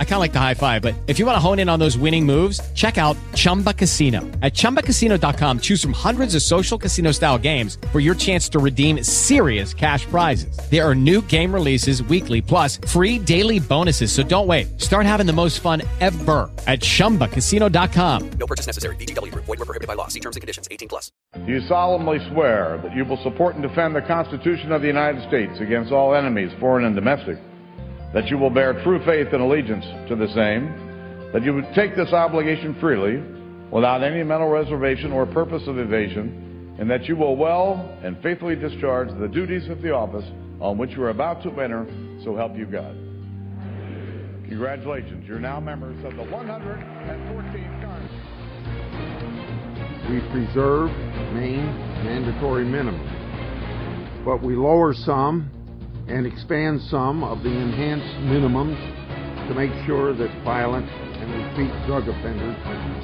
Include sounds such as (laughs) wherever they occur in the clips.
I kind of like the high five, but if you want to hone in on those winning moves, check out Chumba Casino. At ChumbaCasino.com, choose from hundreds of social casino style games for your chance to redeem serious cash prizes. There are new game releases weekly, plus free daily bonuses. So don't wait. Start having the most fun ever at ChumbaCasino.com. No purchase necessary. VGW Group. Void were prohibited by law. See terms and conditions. 18 plus. Do you solemnly swear that you will support and defend the Constitution of the United States against all enemies, foreign and domestic? That you will bear true faith and allegiance to the same? That you would take this obligation freely, without any mental reservation or purpose of evasion? And that you will well and faithfully discharge the duties of the office on which you are about to enter, so help you God. Congratulations. You're now members of the 114th Congress. We preserve main mandatory minimum, but we lower some and expand some of the enhanced minimums to make sure that violent and repeat drug offenders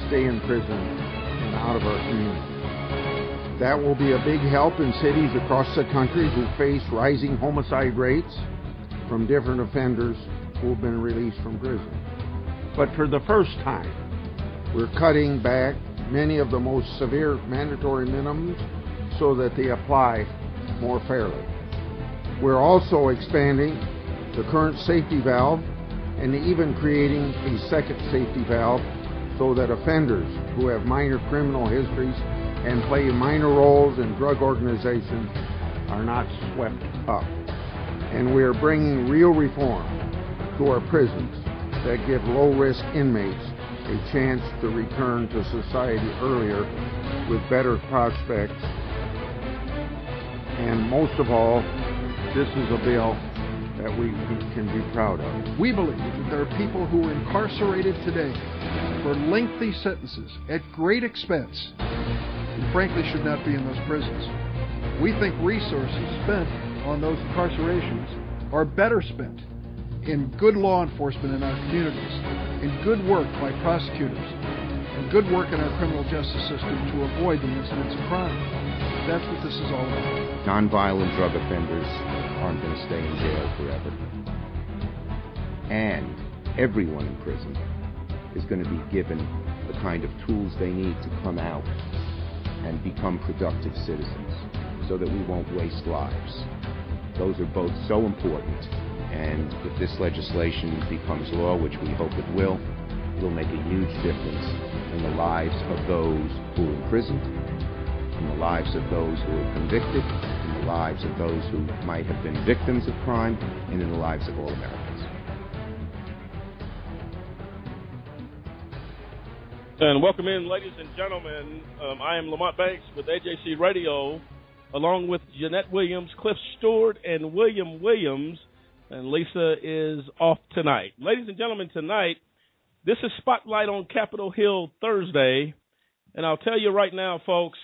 stay in prison and out of our community. That will be a big help in cities across the country who face rising homicide rates from different offenders who have been released from prison. But for the first time, we're cutting back many of the most severe mandatory minimums so that they apply more fairly. We're also expanding the current safety valve and even creating a second safety valve so that offenders who have minor criminal histories and play minor roles in drug organizations are not swept up. And we are bringing real reform to our prisons that give low risk inmates a chance to return to society earlier with better prospects. And most of all, this is a bill that we can be proud of. We believe that there are people who are incarcerated today for lengthy sentences at great expense who frankly should not be in those prisons. We think resources spent on those incarcerations are better spent in good law enforcement in our communities, in good work by prosecutors, and good work in our criminal justice system to avoid the incidents of crime. That's what this is all about. Nonviolent drug offenders aren't going to stay in jail forever. And everyone in prison is going to be given the kind of tools they need to come out and become productive citizens so that we won't waste lives. Those are both so important. And if this legislation becomes law, which we hope it will, it'll make a huge difference in the lives of those who are imprisoned, in the lives of those who are convicted, lives of those who might have been victims of crime, and in the lives of all Americans. And welcome in, ladies and gentlemen. Um, I am Lamont Banks with AJC Radio, along with Jeanette Williams, Cliff Stewart, and William Williams. And Lisa is off tonight. Ladies and gentlemen, tonight, this is Spotlight on Capitol Hill Thursday. And I'll tell you right now, folks,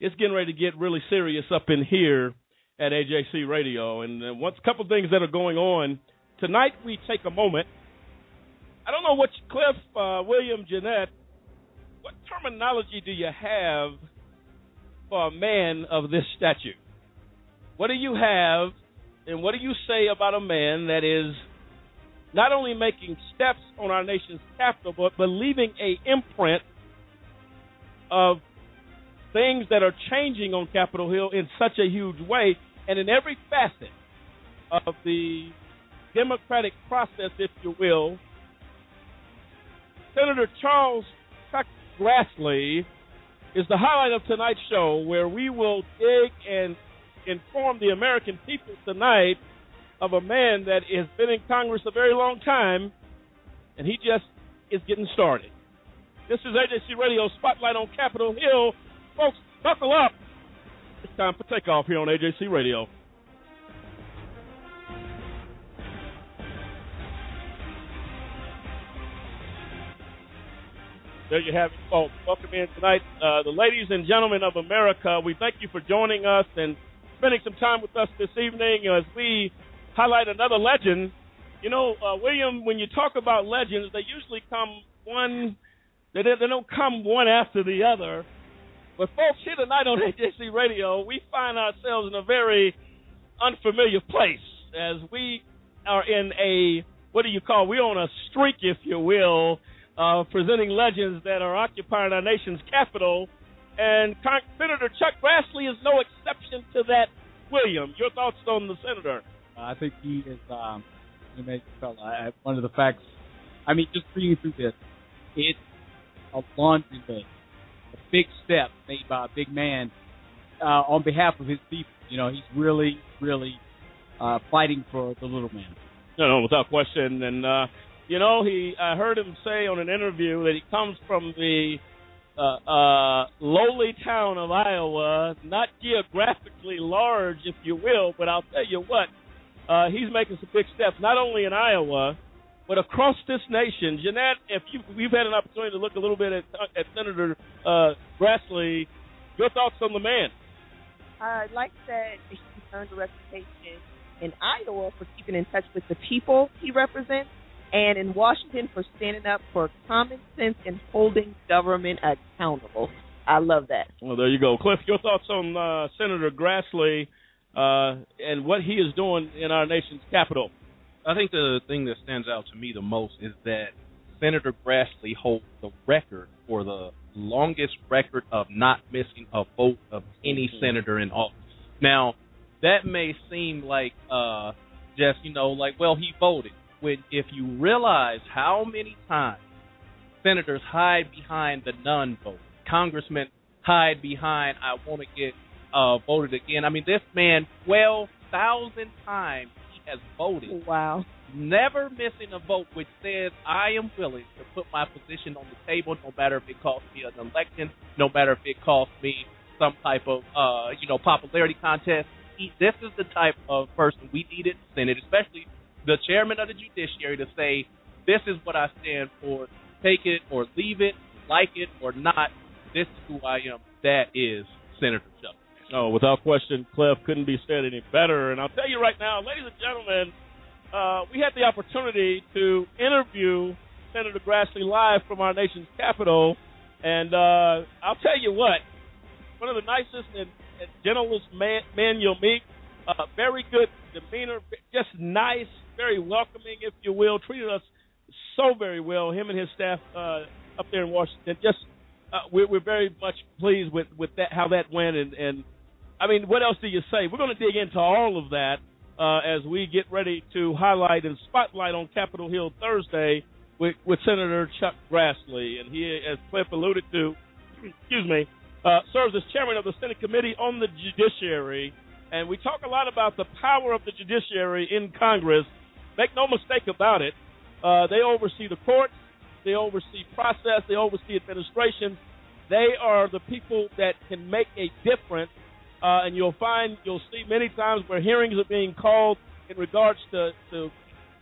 it's getting ready to get really serious up in here at AJC Radio. And uh, once a couple things that are going on tonight, we take a moment. I don't know what Cliff, uh, William, Jeanette, what terminology do you have for a man of this stature? What do you have, and what do you say about a man that is not only making steps on our nation's capital, but, but leaving a imprint of things that are changing on Capitol Hill in such a huge way and in every facet of the democratic process, if you will. Senator Charles Chuck Grassley is the highlight of tonight's show, where we will dig and inform the American people tonight of a man that has been in Congress a very long time, and he just is getting started. This is AJC Radio Spotlight on Capitol Hill. Folks, buckle up. It's time for takeoff here on AJC Radio. There you have it, folks. Welcome in tonight. Uh, the ladies and gentlemen of America, we thank you for joining us and spending some time with us this evening as we highlight another legend. You know, uh, William, when you talk about legends, they usually come one, they, they don't come one after the other. But folks, here tonight on AJC Radio, we find ourselves in a very unfamiliar place as we are in a what do you call? We're on a streak, if you will, uh, presenting legends that are occupying our nation's capital. And Con- Senator Chuck Grassley is no exception to that. William, your thoughts on the senator? Uh, I think he is um, an amazing fellow. one of the facts, I mean, just reading through this, it's a laundry list, big step made by a big man uh, on behalf of his people. You know, he's really, really uh, fighting for the little man. No, no, without question. And uh, you know, he I heard him say on an interview that he comes from the uh, uh, lowly town of Iowa, not geographically large, if you will, but I'll tell you what, uh, he's making some big steps, not only in Iowa, but across this nation. Jeanette, if you, we've had an opportunity to look a little bit at, at Senator uh, Grassley, your thoughts on the man? I like that he earned a reputation in Iowa for keeping in touch with the people he represents, and in Washington for standing up for common sense and holding government accountable. I love that. Well, there you go. Cliff, your thoughts on uh, Senator Grassley uh, and what he is doing in our nation's capital? I think the thing that stands out to me the most is that Senator Grassley holds the record for the longest record of not missing a vote of any mm-hmm. senator in office. Now, that may seem like uh just you know like well he voted when if you realize how many times senators hide behind the non vote, congressmen hide behind i want to get uh voted again i mean this man 12,000 times he has voted wow never missing a vote which says i am willing to put my position on the table no matter if it costs me an election no matter if it costs me some type of uh you know popularity contest he, this is the type of person we need in the Senate, especially the chairman of the judiciary, to say, this is what I stand for. Take it or leave it, like it or not. This is who I am. That is Senator Chuck. Oh, without question, Cliff couldn't be said any better. And I'll tell you right now, ladies and gentlemen, uh, we had the opportunity to interview Senator Grassley live from our nation's capital. And uh, I'll tell you what, one of the nicest and gentlest man, man you'll meet. Uh, very good demeanor, just nice, very welcoming, if you will. Treated us so very well. Him and his staff uh, up there in Washington. Just uh, we're, we're very much pleased with with that how that went. And, and I mean, what else do you say? We're going to dig into all of that uh, as we get ready to highlight and spotlight on Capitol Hill Thursday with, with Senator Chuck Grassley. And he, as Cliff alluded to, (clears throat) excuse me, uh, serves as chairman of the Senate Committee on the Judiciary. And we talk a lot about the power of the judiciary in Congress. Make no mistake about it. Uh, they oversee the courts, they oversee process, they oversee administration. They are the people that can make a difference. Uh, and you'll find, you'll see many times where hearings are being called in regards to, to,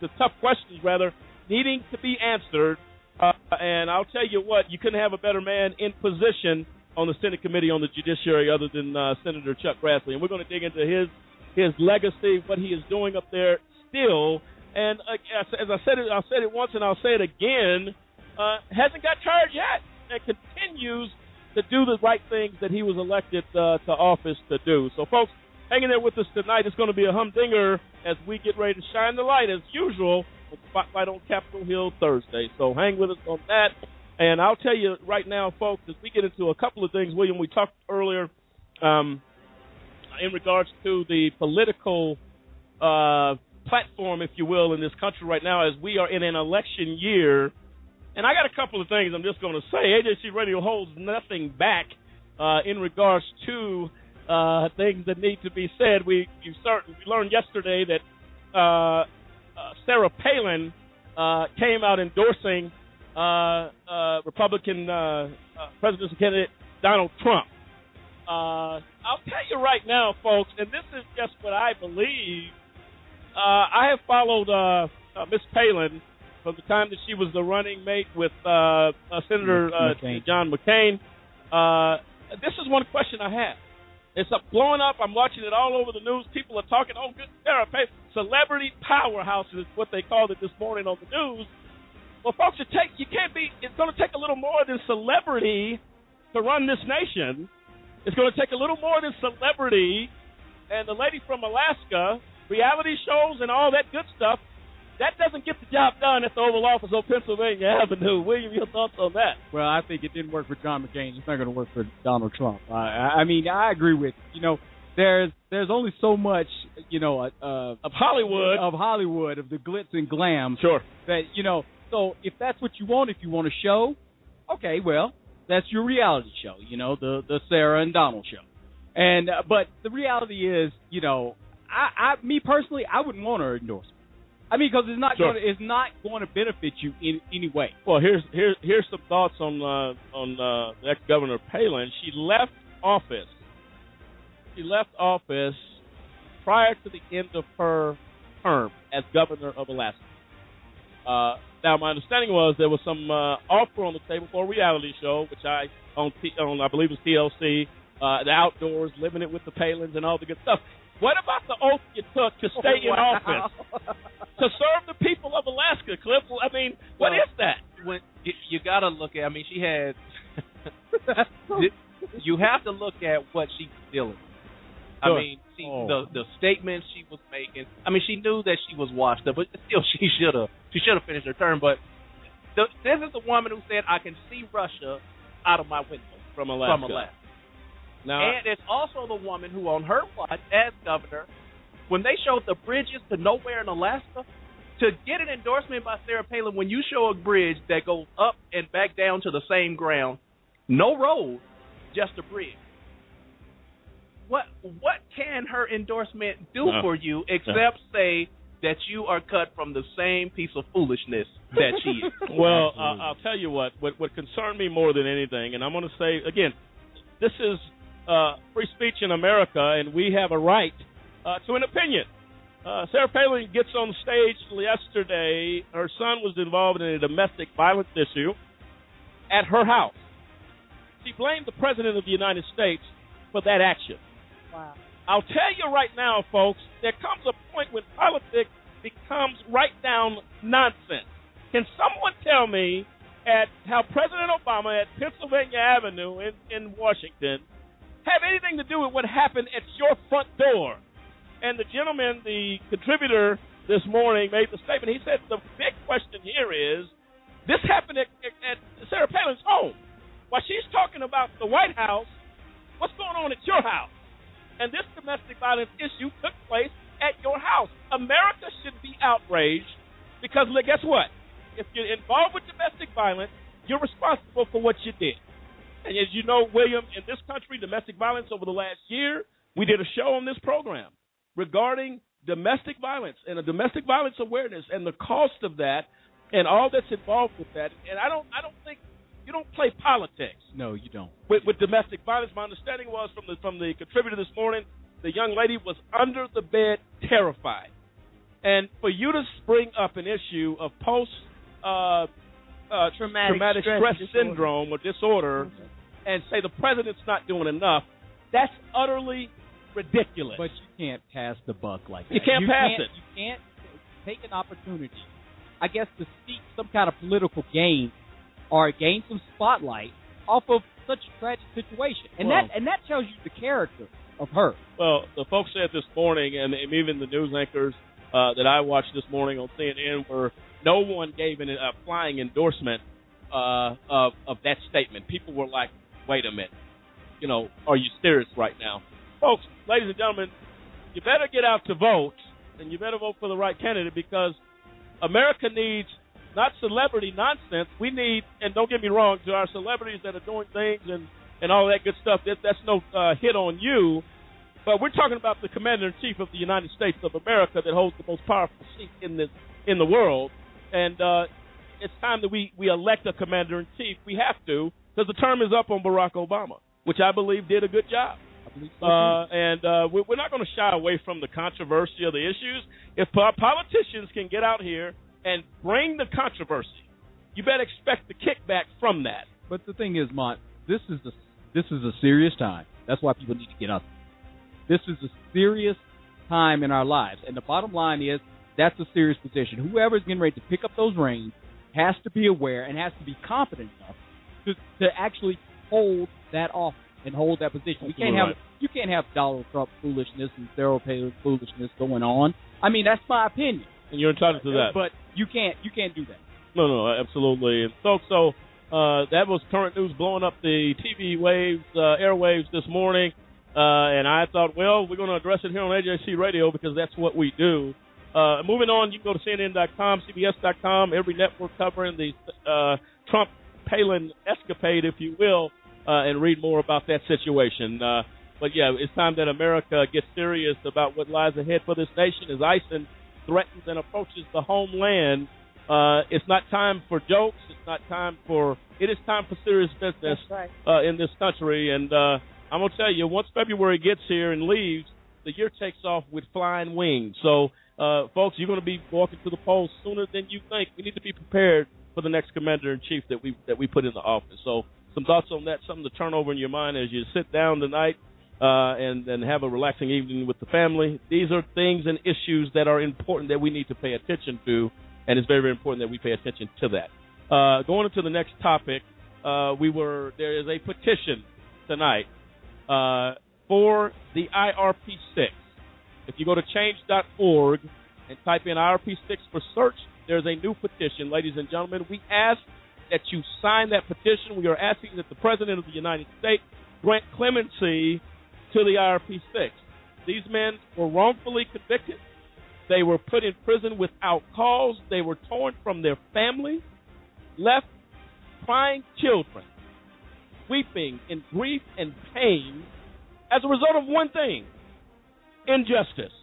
to tough questions, rather, needing to be answered. Uh, and I'll tell you what, you couldn't have a better man in position on the Senate Committee on the Judiciary other than uh, Senator Chuck Grassley, and we're going to dig into his his legacy, what he is doing up there still. And uh, as I said it, I said it once, and I'll say it again. Uh, hasn't got tired yet, and continues to do the right things that he was elected uh, to office to do. So, folks, hanging there with us tonight. It's going to be a humdinger as we get ready to shine the light, as usual, with Spotlight on Capitol Hill Thursday. So, hang with us on that. And I'll tell you right now, folks, as we get into a couple of things, William, we talked earlier um, in regards to the political uh, platform, if you will, in this country right now, as we are in an election year. And I got a couple of things I'm just going to say. AJC Radio holds nothing back uh, in regards to uh, things that need to be said. We you certain we learned yesterday that uh, uh, Sarah Palin uh, came out endorsing uh, Republican presidential candidate Donald Trump. I'll tell you right now, folks, and this is just what I believe. I have followed Miss Palin from the time that she was the running mate with uh, uh, Senator uh, McCain. John McCain. Uh, this is one question I have. It's up, blowing up. I'm watching it all over the news. People are talking. Oh, good Sarah Palin, celebrity powerhouse is what they called it this morning on the news. Well, folks, it take you can't be. It's going to take a little more than celebrity to run this nation. It's going to take a little more than celebrity and the lady from Alaska, reality shows and all that good stuff. That doesn't get the job done at the Oval Office on Pennsylvania Avenue. William, your thoughts on that? Well, I think it didn't work for John McCain. It's not going to work for Donald Trump. I, I mean, I agree with you. know. There's there's only so much you know uh, of Hollywood of Hollywood of the glitz and glam. Sure. That you know. So if that's what you want, if you want a show, okay, well that's your reality show. You know the the Sarah and Donald show. And uh, but the reality is, you know, I, I me personally, I wouldn't want her endorsement. I mean, because it's not Sure. going to it's not going to benefit you in any way. Well, here's here's here's some thoughts on uh, on uh, ex governor Palin. She left office. She left office prior to the end of her term as governor of Alaska. Uh, now, my understanding was there was some uh, offer on the table for a reality show, which I on T, on I believe it was TLC, uh, the outdoors, living it with the Palins and all the good stuff. What about the oath you took to stay oh, in Wow. office to serve the people of Alaska, Cliff? I mean, what Well, is that? When you, you got to look at. I mean, she had. (laughs) you have to look at what she was dealing. with. I Sure. mean, she, Oh. the the statements she was making. I mean, she knew that she was washed up, but still, (laughs) she should have she should have finished her term. But the, this is the woman who said, "I can see Russia out of my window From Alaska. from Alaska." Now, and it's also the woman who, on her watch as governor, when they showed the bridges to nowhere in Alaska, to get an endorsement by Sarah Palin, when you show a bridge that goes up and back down to the same ground, no road, just a bridge. What what can her endorsement do No. for you except say that you are cut from the same piece of foolishness that she is? (laughs) well, uh, I'll tell you what, what. What concerned me more than anything, and I'm going to say again, this is uh, free speech in America, and we have a right uh, to an opinion. Uh, Sarah Palin gets on stage yesterday. Her son was involved in a domestic violence issue at her house. She blamed the president of the United States for that action. Wow. I'll tell you right now, folks, there comes a point when politics becomes right down nonsense. Can someone tell me at how President Obama at Pennsylvania Avenue in, in Washington have anything to do with what happened at your front door? And the gentleman, the contributor this morning, made the statement. He said the big question here is this happened at, at, Sarah Palin's home. While she's talking about the White House, what's going on at your house? And this domestic violence issue took place at your house. America should be outraged because, look, guess what? If you're involved with domestic violence, you're responsible for what you did. And as you know, William, in this country, domestic violence over the last year, we did a show on this program regarding domestic violence and a domestic violence awareness and the cost of that and all that's involved with that. And I don't, I don't think you don't play politics No, you don't. with, with domestic violence. My understanding was from the from the contributor this morning, the young lady was under the bed, terrified. And for you to spring up an issue of post uh, uh, Traumatic stress stress, syndrome or disorder, and say the president's not doing enough, that's utterly ridiculous. But you can't pass the buck like that. You can't pass can't, it. You can't take an opportunity, I guess, to seek some kind of political gain or gain some spotlight off of such a tragic situation, and Well- that and that tells you the character of her. Well, the folks said this morning, and even the news anchors uh, that I watched this morning on CNN, were no one gave an, a flying endorsement uh, of of that statement. People were like, "Wait a minute, you know, are you serious right now, folks?" Ladies and gentlemen, you better get out to vote, and you better vote for the right candidate because America needs not celebrity nonsense. We need, and don't get me wrong, to our celebrities that are doing things and and all that good stuff. That that's no uh, hit on you. But we're talking about the commander in chief of the United States of America that holds the most powerful seat in this in the world, and uh, it's time that we we elect a commander in chief. We have to because the term is up on Barack Obama, which I believe did a good job. I believe so. Uh, and uh, we- we're not going to shy away from the controversy of the issues. If politicians can get out here and bring the controversy, you better expect the kickback from that. But the thing is, Mont, this is a this is a serious time. That's why people need to get up. This is a serious time in our lives, and the bottom line is that's a serious position. Whoever's getting ready to pick up those reins has to be aware and has to be confident enough to to actually hold that office and hold that position. We can't Absolutely have you can't have Donald Trump foolishness and Sarah Palin foolishness going on. I mean, that's my opinion. And you're entitled to that. But you can't you can't do that. No, no, absolutely. And folks, so uh, that was current news blowing up the TV waves, uh, airwaves this morning. Uh, and I thought, well, we're going to address it here on AJC Radio because that's what we do. Uh, moving on, you can go to CNN.com, CBS.com, every network covering the uh, Trump Palin escapade, if you will, uh, and read more about that situation. Uh, but yeah, it's time that America gets serious about what lies ahead for this nation as ISIS threatens and approaches the homeland. Uh, it's not time for jokes. It's not time for. It is time for serious business right. uh, in this country. And uh, I'm gonna tell you, once February gets here and leaves, the year takes off with flying wings. So, uh, folks, you're gonna be walking to the polls sooner than you think. We need to be prepared for the next commander in chief that we that we put in the office. So, some thoughts on that, something to turn over in your mind as you sit down tonight uh, and and have a relaxing evening with the family. These are things and issues that are important that we need to pay attention to, and it's very very important that we pay attention to that. Uh, going into the next topic, uh, we were there is a petition tonight uh, for the IRP6. If you go to change.org and type in IRP6 for search, there's a new petition, ladies and gentlemen. We ask that you sign that petition. We are asking that the President of the United States grant clemency to the IRP6. These men were wrongfully convicted. They were put in prison without cause. They were torn from their family, left crying children, weeping in grief and pain as a result of one thing injustice.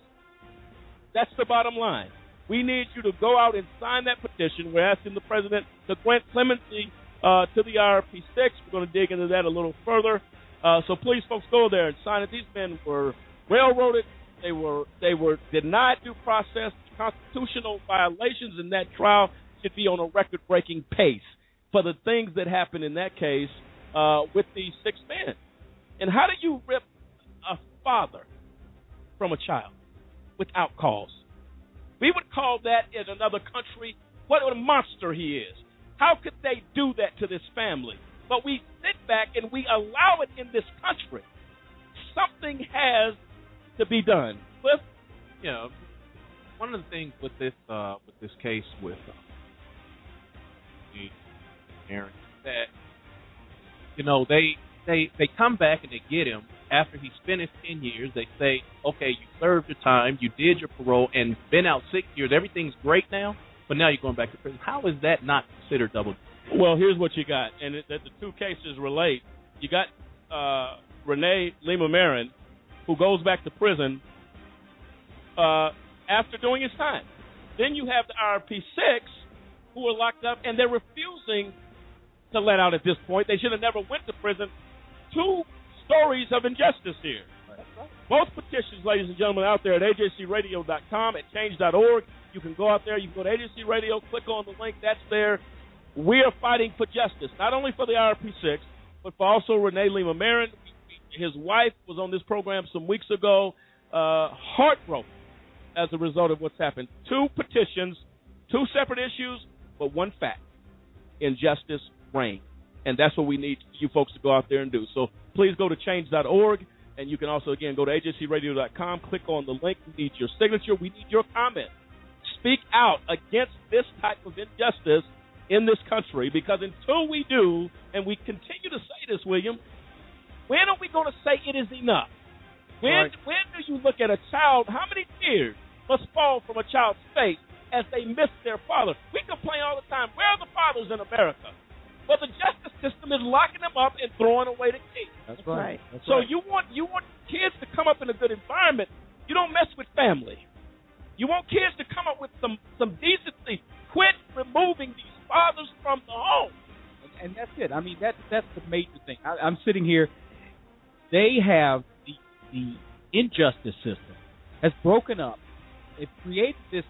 That's the bottom line. We need you to go out and sign that petition. We're asking the president to grant clemency uh, to the IRP6. We're going to dig into that a little further. Uh, so please, folks, go there and sign it. These men were railroaded. They were they were denied due process. Constitutional violations in that trial should be on a record-breaking pace for the things that happened in that case uh, with these six men. And how do you rip a father from a child without cause? We would call that in another country what a monster he is. How could they do that to this family? But we sit back and we allow it in this country. Something has to be done. Cliff? Yeah. One of the things with this uh, with this case with uh, Aaron that you know they they they come back and they get him after he's finished ten years. They say, okay, you served your time, you did your parole, and been out six years. Everything's great now, but now you're going back to prison. How is that not considered double? Well, here's what you got, and it, that the two cases relate. You got uh, Rene Lima Marin, who goes back to prison uh, after doing his time. Then you have the IRP6, who are locked up, and they're refusing to let out at this point. They should have never went to prison. Two stories of injustice here. Both petitions, ladies and gentlemen, out there at ajcradio.com, at change.org. You can go out there. You can go to AJC Radio, click on the link. That's there. We are fighting for justice, not only for the IRP6, but for also Rene Lima Marin. His wife was on this program some weeks ago, uh, heartbroken as a result of what's happened. Two petitions, two separate issues, but one fact injustice reigns. And that's what we need you folks to go out there and do. So please go to change.org. And you can also, again, go to ajcradio.com, click on the link. We need your signature. We need your comment. Speak out against this type of injustice in this country because until we do, and we continue to say this, William, when are we going to say it is enough? When Right. when do you look at a child? How many tears must fall from a child's face as they miss their father? We complain all the time. Where are the fathers in America? Well, the justice system is locking them up and throwing away the key. That's right. That's So right. you want you want kids to come up in a good environment. You don't mess with family. You want kids to come up with some some decency. Quit removing these fathers from the home. and, and that's it. I mean, that that's the major thing. I, I'm sitting here. They have the the injustice system has broken up. It created this.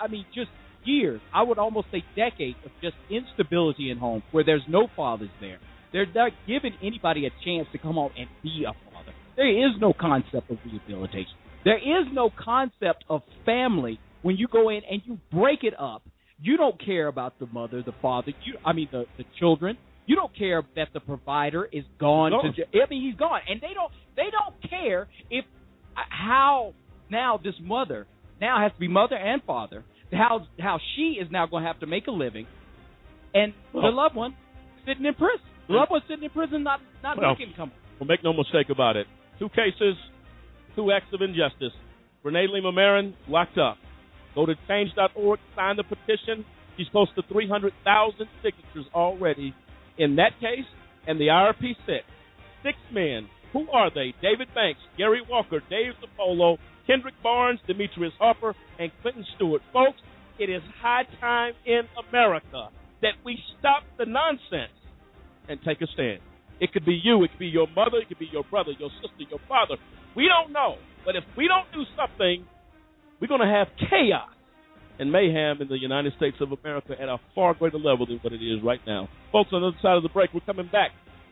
I mean, just years. I would almost say decades of just instability in homes where there's no fathers there. They're not giving anybody a chance to come out and be a father. There is no concept of rehabilitation. There is no concept of family when you go in and you break it up. You don't care about the mother, the father. You, I mean, the the children. You don't care that the provider is gone No. to. I mean, he's gone, and they don't. They don't care if uh, how now this mother now has to be mother and father. How how she is now going to have to make a living, and the Well- loved one sitting in prison. The loved one sitting in prison, not not Well, making income. Well, make no mistake about it. Two cases, two acts of injustice. Rene Lima Marin locked up. Go to change.org, sign the petition. She's close to 300,000 signatures already in that case and the IRP six. Six men. Who are they? David Banks, Gary Walker, Dave Zapolo, Kendrick Barnes, Demetrius Harper, and Clinton Stewart. Folks, it is high time in America that we stop the nonsense and take a stand. It could be you, it could be your mother, it could be your brother, your sister, your father. We don't know. But if we don't do something, we're going to have chaos and mayhem in the United States of America at a far greater level than what it is right now. Folks, on the other side of the break, we're coming back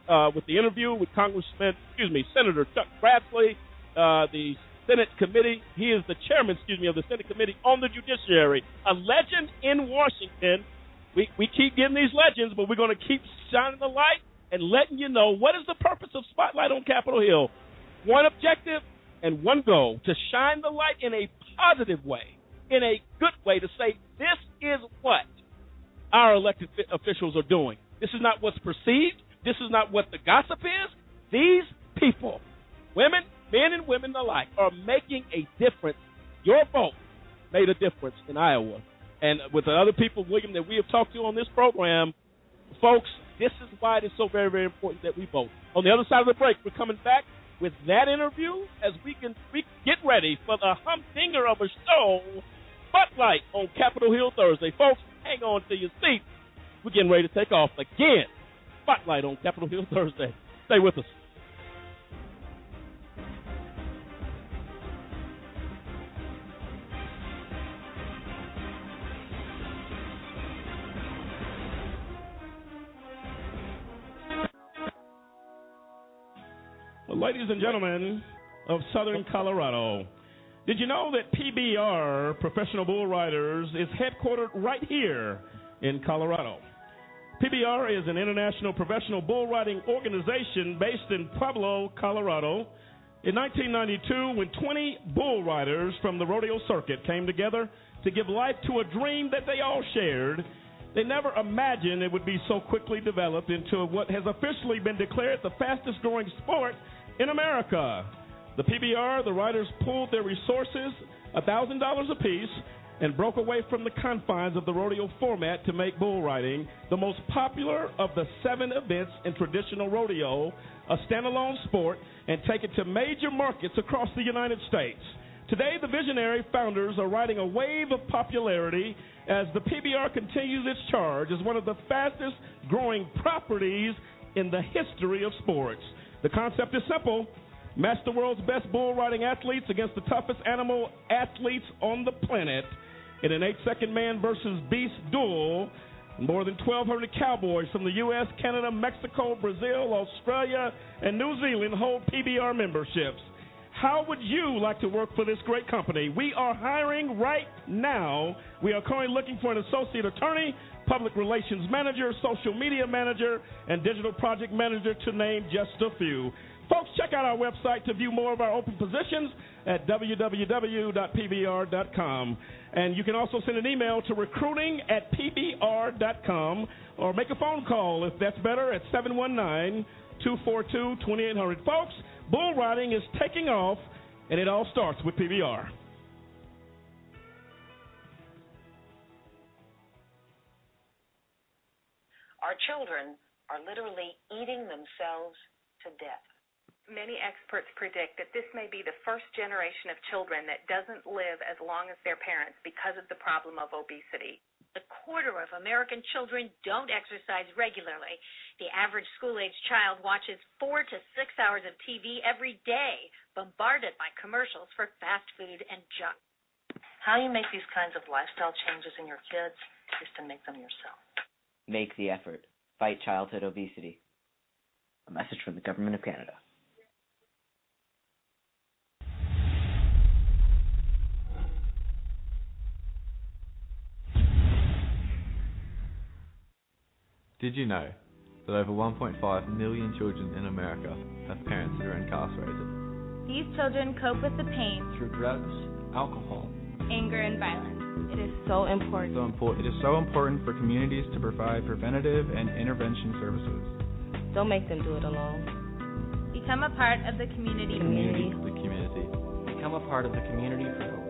uh, with the interview with Congressman, excuse me, Senator Chuck Grassley, uh, the Senate committee. He is the chairman, excuse me, of the Senate Committee on the Judiciary, a legend in Washington. We we keep getting these legends, but we're going to keep shining the light and letting you know what is the purpose of Spotlight on Capitol Hill. One objective and one goal to shine the light in a positive way, in a good way, to say this is what our elected fi- officials are doing. This is not what's perceived. This is not what the gossip is. These people, women, men, and women alike, are making a difference. Your vote made a difference in Iowa. And with the other people, William, that we have talked to on this program, folks, this is why it is so very, very important that we vote. On the other side of the break, we're coming back with that interview as we can we get ready for the humdinger of a show, Spotlight on Capitol Hill Thursday. Folks, hang on to your seats. We're getting ready to take off again. Spotlight on Capitol Hill Thursday. Stay with us. Ladies and gentlemen of Southern Colorado, did you know that PBR, Professional Bull Riders, is headquartered right here in Colorado? PBR is an international professional bull riding organization based in Pueblo, Colorado. In 1992, when 20 bull riders from the rodeo circuit came together to give life to a dream that they all shared, they never imagined it would be so quickly developed into what has officially been declared the fastest growing sport in America. The PBR, the riders pooled their resources, $1,000 apiece, and broke away from the confines of the rodeo format to make bull riding the most popular of the seven events in traditional rodeo, a standalone sport, and take it to major markets across the United States. Today, the visionary founders are riding a wave of popularity as the PBR continues its charge as one of the fastest growing properties in the history of sports. The concept is simple match the world's best bull riding athletes against the toughest animal athletes on the planet in an eight second man versus beast duel. More than 1,200 cowboys from the U.S., Canada, Mexico, Brazil, Australia, and New Zealand hold PBR memberships. How would you like to work for this great company? We are hiring right now. We are currently looking for an associate attorney, public relations manager, social media manager, and digital project manager, to name just a few. Folks, check out our website to view more of our open positions at www.pbr.com. And you can also send an email to recruiting at pbr.com or make a phone call if that's better at 719 242 2800. Folks, bull riding is taking off, and it all starts with PBR. Our children are literally eating themselves to death. Many experts predict that this may be the first generation of children that doesn't live as long as their parents because of the problem of obesity. A quarter of American children don't exercise regularly. The average school age child watches four to six hours of TV every day, bombarded by commercials for fast food and junk. How you make these kinds of lifestyle changes in your kids is to make them yourself. Make the effort. Fight childhood obesity. A message from the Government of Canada. Did you know that over 1.5 million children in America have parents who are incarcerated. These children cope with the pain Through drugs, alcohol. anger, and violence. It is so important. So important. It is so important for communities to provide preventative and intervention services. Don't make them do it alone. Become a part of the community. Community. The community. Become a part of the community for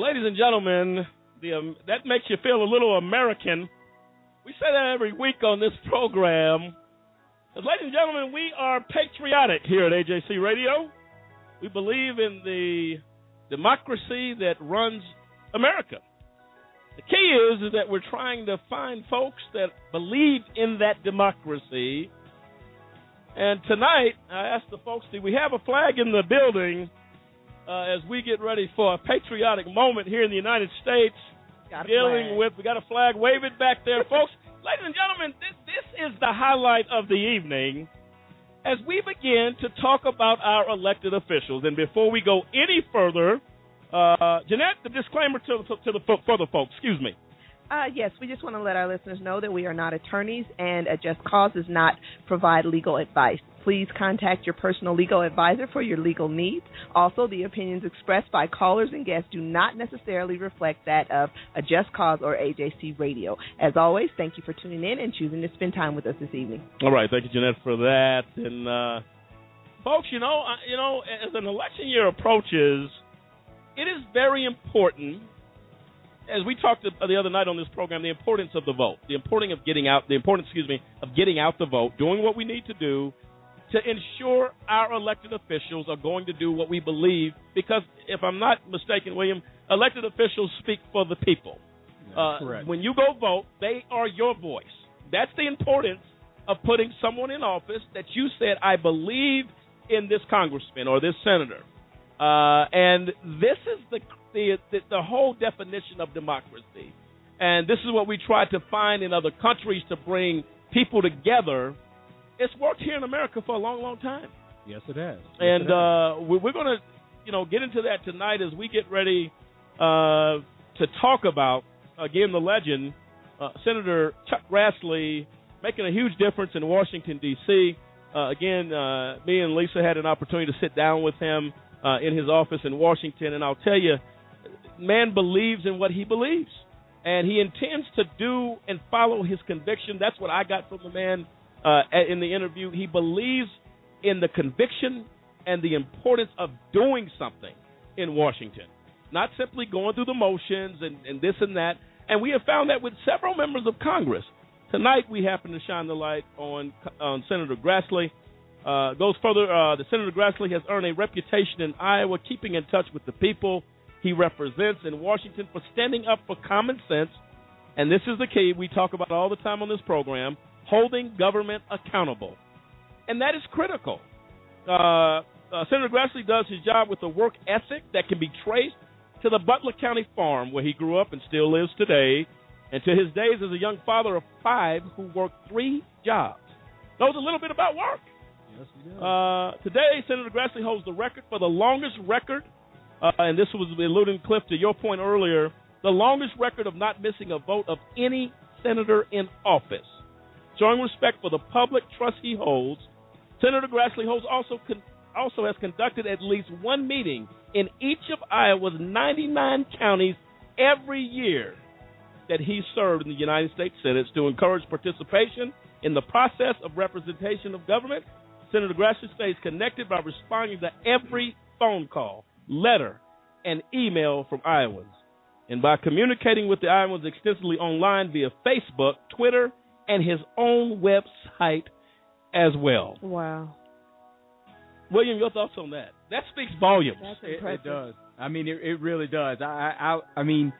ladies and gentlemen, the um, that makes you feel a little American. We say that every week on this program. Ladies and gentlemen, we are patriotic here at AJC Radio. We believe in the democracy that runs America. The key is, is that we're trying to find folks that believe in that democracy. And tonight, I asked the folks, do we have a flag in the building uh, as we get ready for a patriotic moment here in the United States? Got dealing flag. with, we got a flag, wave it back there, (laughs) folks. Ladies and gentlemen, this, this is the highlight of the evening as we begin to talk about our elected officials. And before we go any further, uh, Jeanette, the disclaimer to, to, to the for the folks. Excuse me. Uh, yes, we just want to let our listeners know that we are not attorneys and a Just Cause does not provide legal advice. Please contact your personal legal advisor for your legal needs. Also, the opinions expressed by callers and guests do not necessarily reflect that of a Just Cause or AJC Radio. As always, thank you for tuning in and choosing to spend time with us this evening. All right, thank you, Jeanette, for that. And uh, folks, you know, uh, you know, as an election year approaches, it is very important. As we talked the other night on this program, the importance of the vote, the importance of getting out, the importance, excuse me, of getting out the vote, doing what we need to do to ensure our elected officials are going to do what we believe. Because if I'm not mistaken, William, elected officials speak for the people. Uh, correct. When you go vote, they are your voice. That's the importance of putting someone in office that you said, I believe in this congressman or this senator. Uh, and this is the, the the the whole definition of democracy. And this is what we try to find in other countries to bring people together. It's worked here in America for a long, long time. Yes, it has. Yes, And it has. uh, we- we're going to, you know, get into that tonight as we get ready uh, to talk about again the legend, uh, Senator Chuck Grassley, making a huge difference in Washington D.C. Uh, again, uh, me and Lisa had an opportunity to sit down with him uh, in his office in Washington, and I'll tell you, man believes in what he believes, and he intends to do and follow his conviction. That's what I got from the man uh, in the interview. He believes in the conviction and the importance of doing something in Washington, not simply going through the motions and, and this and that. And we have found that with several members of Congress. Tonight, we happen to shine the light on on Senator Grassley. Uh, goes further. Uh, the Senator Grassley has earned a reputation in Iowa, keeping in touch with the people he represents in Washington for standing up for common sense. And this is the key we talk about all the time on this program: holding government accountable, and that is critical. Uh, uh, Senator Grassley does his job with a work ethic that can be traced to the Butler County farm where he grew up and still lives today, and to his days as a young father of five who worked three jobs. Knows a little bit about work. Yes, he does. Uh, today, Senator Grassley holds the record for the longest record, uh, and this was alluding, Cliff, to your point earlier, the longest record of not missing a vote of any senator in office. Showing respect for the public trust he holds, Senator Grassley holds also con- also has conducted at least one meeting in each of Iowa's 99 counties every year that he served in the United States Senate to encourage participation in the process of representation of government. Senator Grassley stays connected by responding to every phone call, letter, and email from Iowans, and by communicating with the Iowans extensively online via Facebook, Twitter, and his own website as well. Wow. William, your thoughts on that? That speaks volumes. It, it does. I mean, it, it really does. I, I, I, I mean,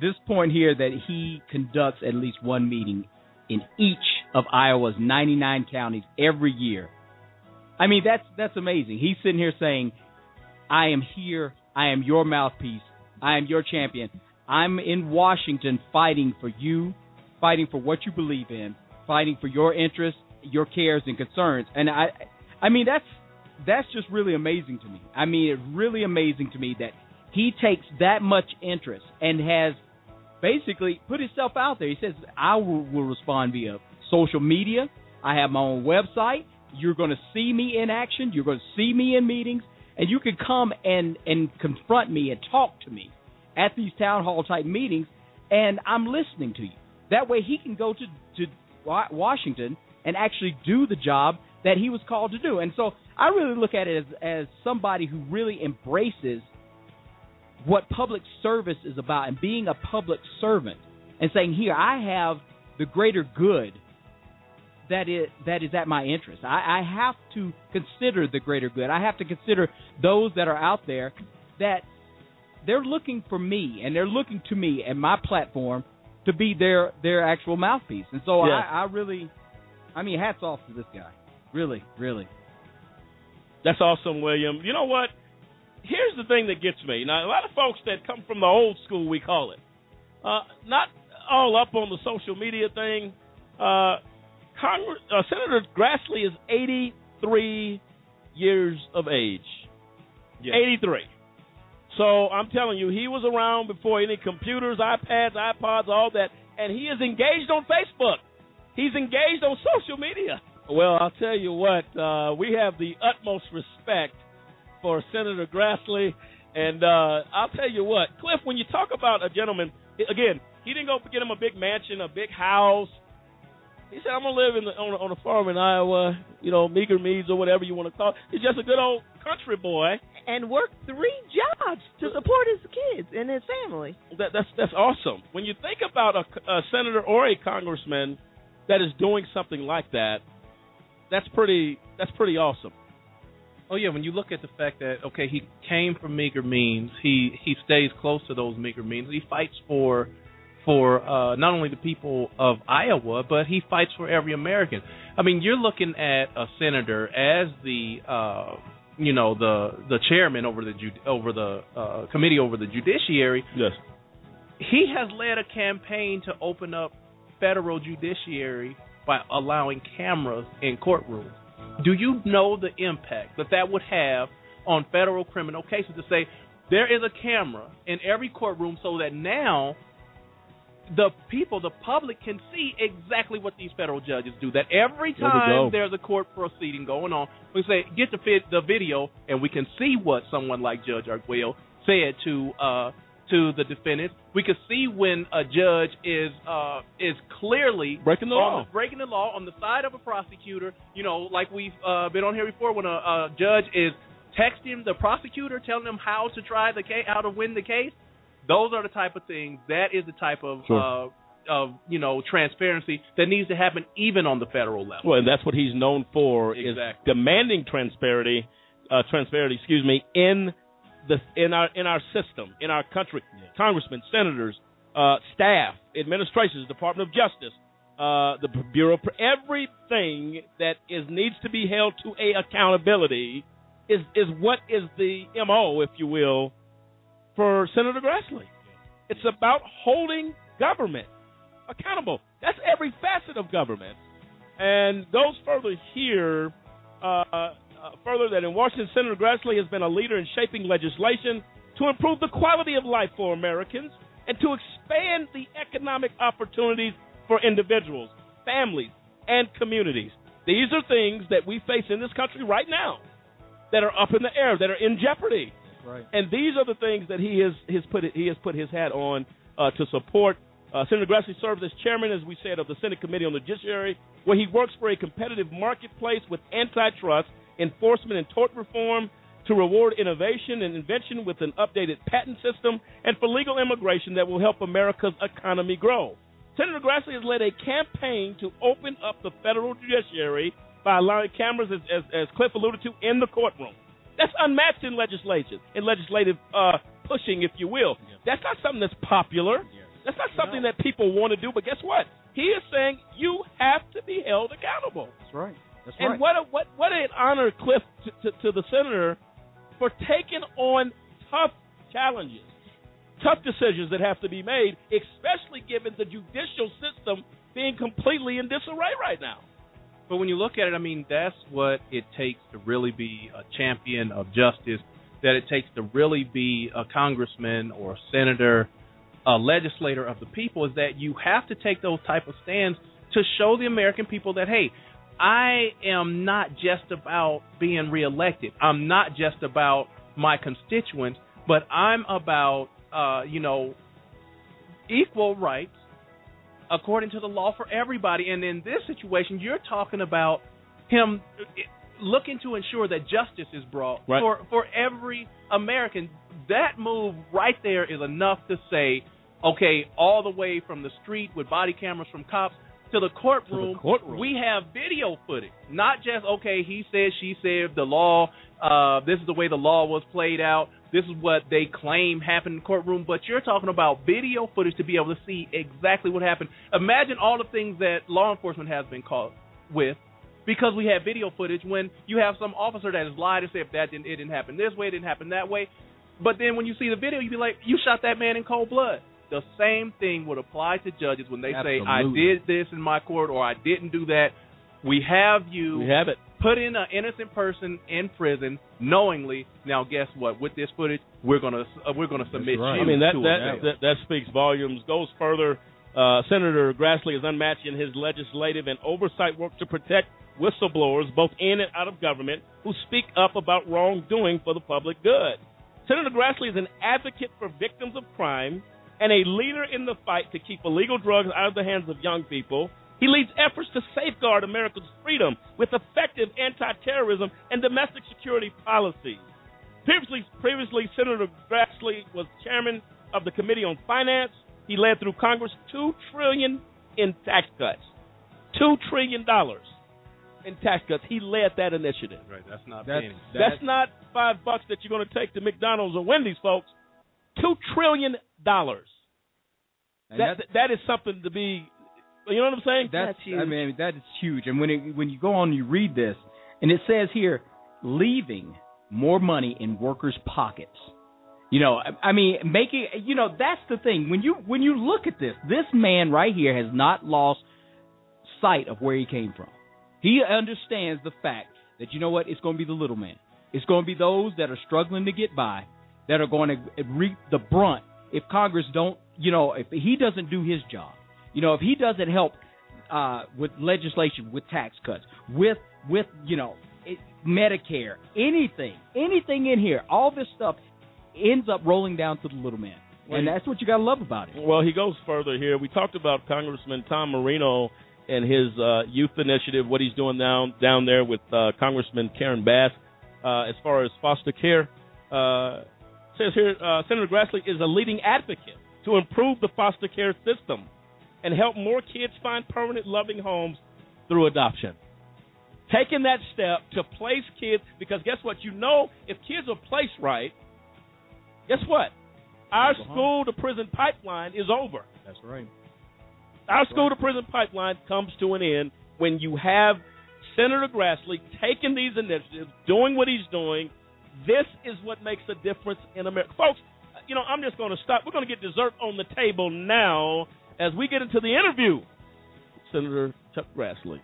this point here that he conducts at least one meeting in each of Iowa's 99 counties every year. I mean, that's that's amazing. He's sitting here saying, "I am here I am your mouthpiece. I am your champion. I'm in Washington fighting for you, fighting for what you believe in, fighting for your interests, your cares and concerns. And I I mean that's that's just really amazing to me. I mean it's really amazing to me that he takes that much interest and has basically put himself out there. He says I will, will respond via social media. I have my own website. You're going to see me in action. You're going to see me in meetings, and you can come and and confront me and talk to me at these town hall type meetings, and I'm listening to you. That way, he can go to to Washington and actually do the job that he was called to do. And so, I really look at it as as somebody who really embraces what public service is about and being a public servant and saying, "Here, I have the greater good." That is that is at my interest. I, I have to consider the greater good. I have to consider those that are out there that they're looking for me and they're looking to me and my platform to be their their actual mouthpiece. And so yes. I, I really, I mean, hats off to this guy. Really, really. That's awesome, William. You know what? Here's the thing that gets me. Now, a lot of folks that come from the old school, we call it, uh, not all up on the social media thing. Uh, Congress, uh, Senator Grassley is 83 years of age. Yes. 83. So I'm telling you, he was around before any computers, iPads, iPods, all that, and he is engaged on Facebook. He's engaged on social media. Well, I'll tell you what, uh, we have the utmost respect for Senator Grassley, and uh, I'll tell you what, Cliff, when you talk about a gentleman, again, he didn't go get him a big mansion, a big house. He said, "I'm gonna live in the, on, a, on a farm in Iowa, you know, meager meads or whatever you want to call. it. He's just a good old country boy, and worked three jobs to uh, support his kids and his family. That, that's that's awesome. When you think about a, a senator or a congressman that is doing something like that, that's pretty that's pretty awesome. Oh yeah, when you look at the fact that okay, he came from meager means, he he stays close to those meager means. He fights for for uh, not only the people of Iowa, but he fights for every American. I mean, you're looking at a senator as the uh, you know the the chairman over the over the uh, committee over the judiciary. Yes, he has led a campaign to open up federal judiciary by allowing cameras in courtrooms. Do you know the impact that that would have on federal criminal cases to say there is a camera in every courtroom so that now the people, the public, can see exactly what these federal judges do. That every time there's a court proceeding going on, we say get the fit, the video, and we can see what someone like Judge Arguello said to uh, to the defendant. We can see when a judge is uh, is clearly breaking the law, breaking the law on the side of a prosecutor. You know, like we've uh, been on here before, when a, a judge is texting the prosecutor, telling them how to try the case, how to win the case those are the type of things. That is the type of sure. uh, of you know transparency that needs to happen even on the federal level. Well, and that's what he's known for exactly. is demanding transparency, uh, transparency. Excuse me, in the in our in our system, in our country. Yeah. Congressmen, senators, uh, staff, administrations, Department of Justice, uh, the Bureau, of everything that is needs to be held to a accountability is is what is the mo, if you will, for Senator Grassley. It's about holding government accountable. That's every facet of government. And goes further here, uh, uh, further that in Washington, Senator Grassley has been a leader in shaping legislation to improve the quality of life for Americans and to expand the economic opportunities for individuals, families, and communities. These are things that we face in this country right now that are up in the air, that are in jeopardy. Right. And these are the things that he has his put he has put his hat on uh, to support. Uh, Senator Grassley serves as chairman, as we said, of the Senate Committee on the Judiciary, where he works for a competitive marketplace with antitrust, enforcement, and tort reform to reward innovation and invention with an updated patent system, and for legal immigration that will help America's economy grow. Senator Grassley has led a campaign to open up the federal judiciary by allowing cameras, as, as, as Cliff alluded to, in the courtroom. That's unmatched in legislation, in legislative uh, pushing, if you will. Yeah. That's not something that's popular. Yes. That's not something no. that people want to do. But guess what? He is saying you have to be held accountable. That's right. That's and right. what a, what what an honor, Cliff, to, to, to the senator for taking on tough challenges, tough decisions that have to be made, especially given the judicial system being completely in disarray right now. But when you look at it, I mean, that's what it takes to really be a champion of justice. That it takes to really be a congressman or a senator, a legislator of the people, is that you have to take those type of stands to show the American people that hey, I am not just about being reelected. I'm not just about my constituents, but I'm about uh, you know equal rights according to the law for everybody. And in this situation, you're talking about him eh, looking to ensure that justice is brought Right. for for every American. That move right there is enough to say, okay, all the way from the street with body cameras from cops to the courtroom, courtroom. we have video footage. Not just okay, he said, she said, the law. Uh, this is the way the law was played out. This is what they claim happened in the courtroom. But you're talking about video footage to be able to see exactly what happened. Imagine all the things that law enforcement has been caught with because we have video footage. When you have some officer that has lied and said that didn't, it didn't happen this way, it didn't happen that way. But then when you see the video, you be like, you shot that man in cold blood. The same thing would apply to judges when they say, I did this in my court or I didn't do that. We have you We have it. Put in an innocent person in prison knowingly. Now, guess what? With this footage, we're gonna uh, we're gonna submit you I mean that to that, that that speaks volumes. Goes further. Uh, Senator Grassley is unmatched in his legislative and oversight work to protect whistleblowers, both in and out of government, who speak up about wrongdoing for the public good. Senator Grassley is an advocate for victims of crime and a leader in the fight to keep illegal drugs out of the hands of young people. He leads efforts to safeguard America's freedom with effective anti-terrorism and domestic security policies. Previously, previously, Senator Grassley was chairman of the Committee on Finance. He led through Congress two trillion in tax cuts, two trillion dollars in tax cuts. He led that initiative. Right, that's not That's, pennies. that's not five bucks that you're going to take to McDonald's or Wendy's, folks. Two trillion dollars. And That that is something to be. You know what I'm saying? That's, I mean that is huge. And when it, when you go on, you read this, and it says here, leaving more money in workers' pockets. You know, I, I mean, making you know that's the thing. When you when you look at this, this man right here has not lost sight of where he came from. He understands the fact that you know what, it's going to be the little man. It's going to be those that are struggling to get by that are going to reap the brunt if Congress don't, you know, if he doesn't do his job. You know, if he doesn't help uh, with legislation, with tax cuts, with with you know it, Medicare, anything, anything in here, all this stuff ends up rolling down to the little man, and that's what you got to love about it. Well, he goes further here. We talked about Congressman Tom Marino and his uh, youth initiative, what he's doing down down there with uh, Congressman Karen Bass uh, as far as foster care. Uh, says here, uh, Senator Grassley is a leading advocate to improve the foster care system and help more kids find permanent, loving homes through adoption. Taking that step to place kids, because guess what? You know, if kids are placed right, guess what? Our school to prison pipeline is over. That's right. Our school to prison pipeline comes to an end when you have Senator Grassley taking these initiatives, doing what he's doing. This is what makes a difference in America. Folks, you know, I'm just going to stop. We're going to get dessert on the table now as we get into the interview. Senator Chuck Grassley.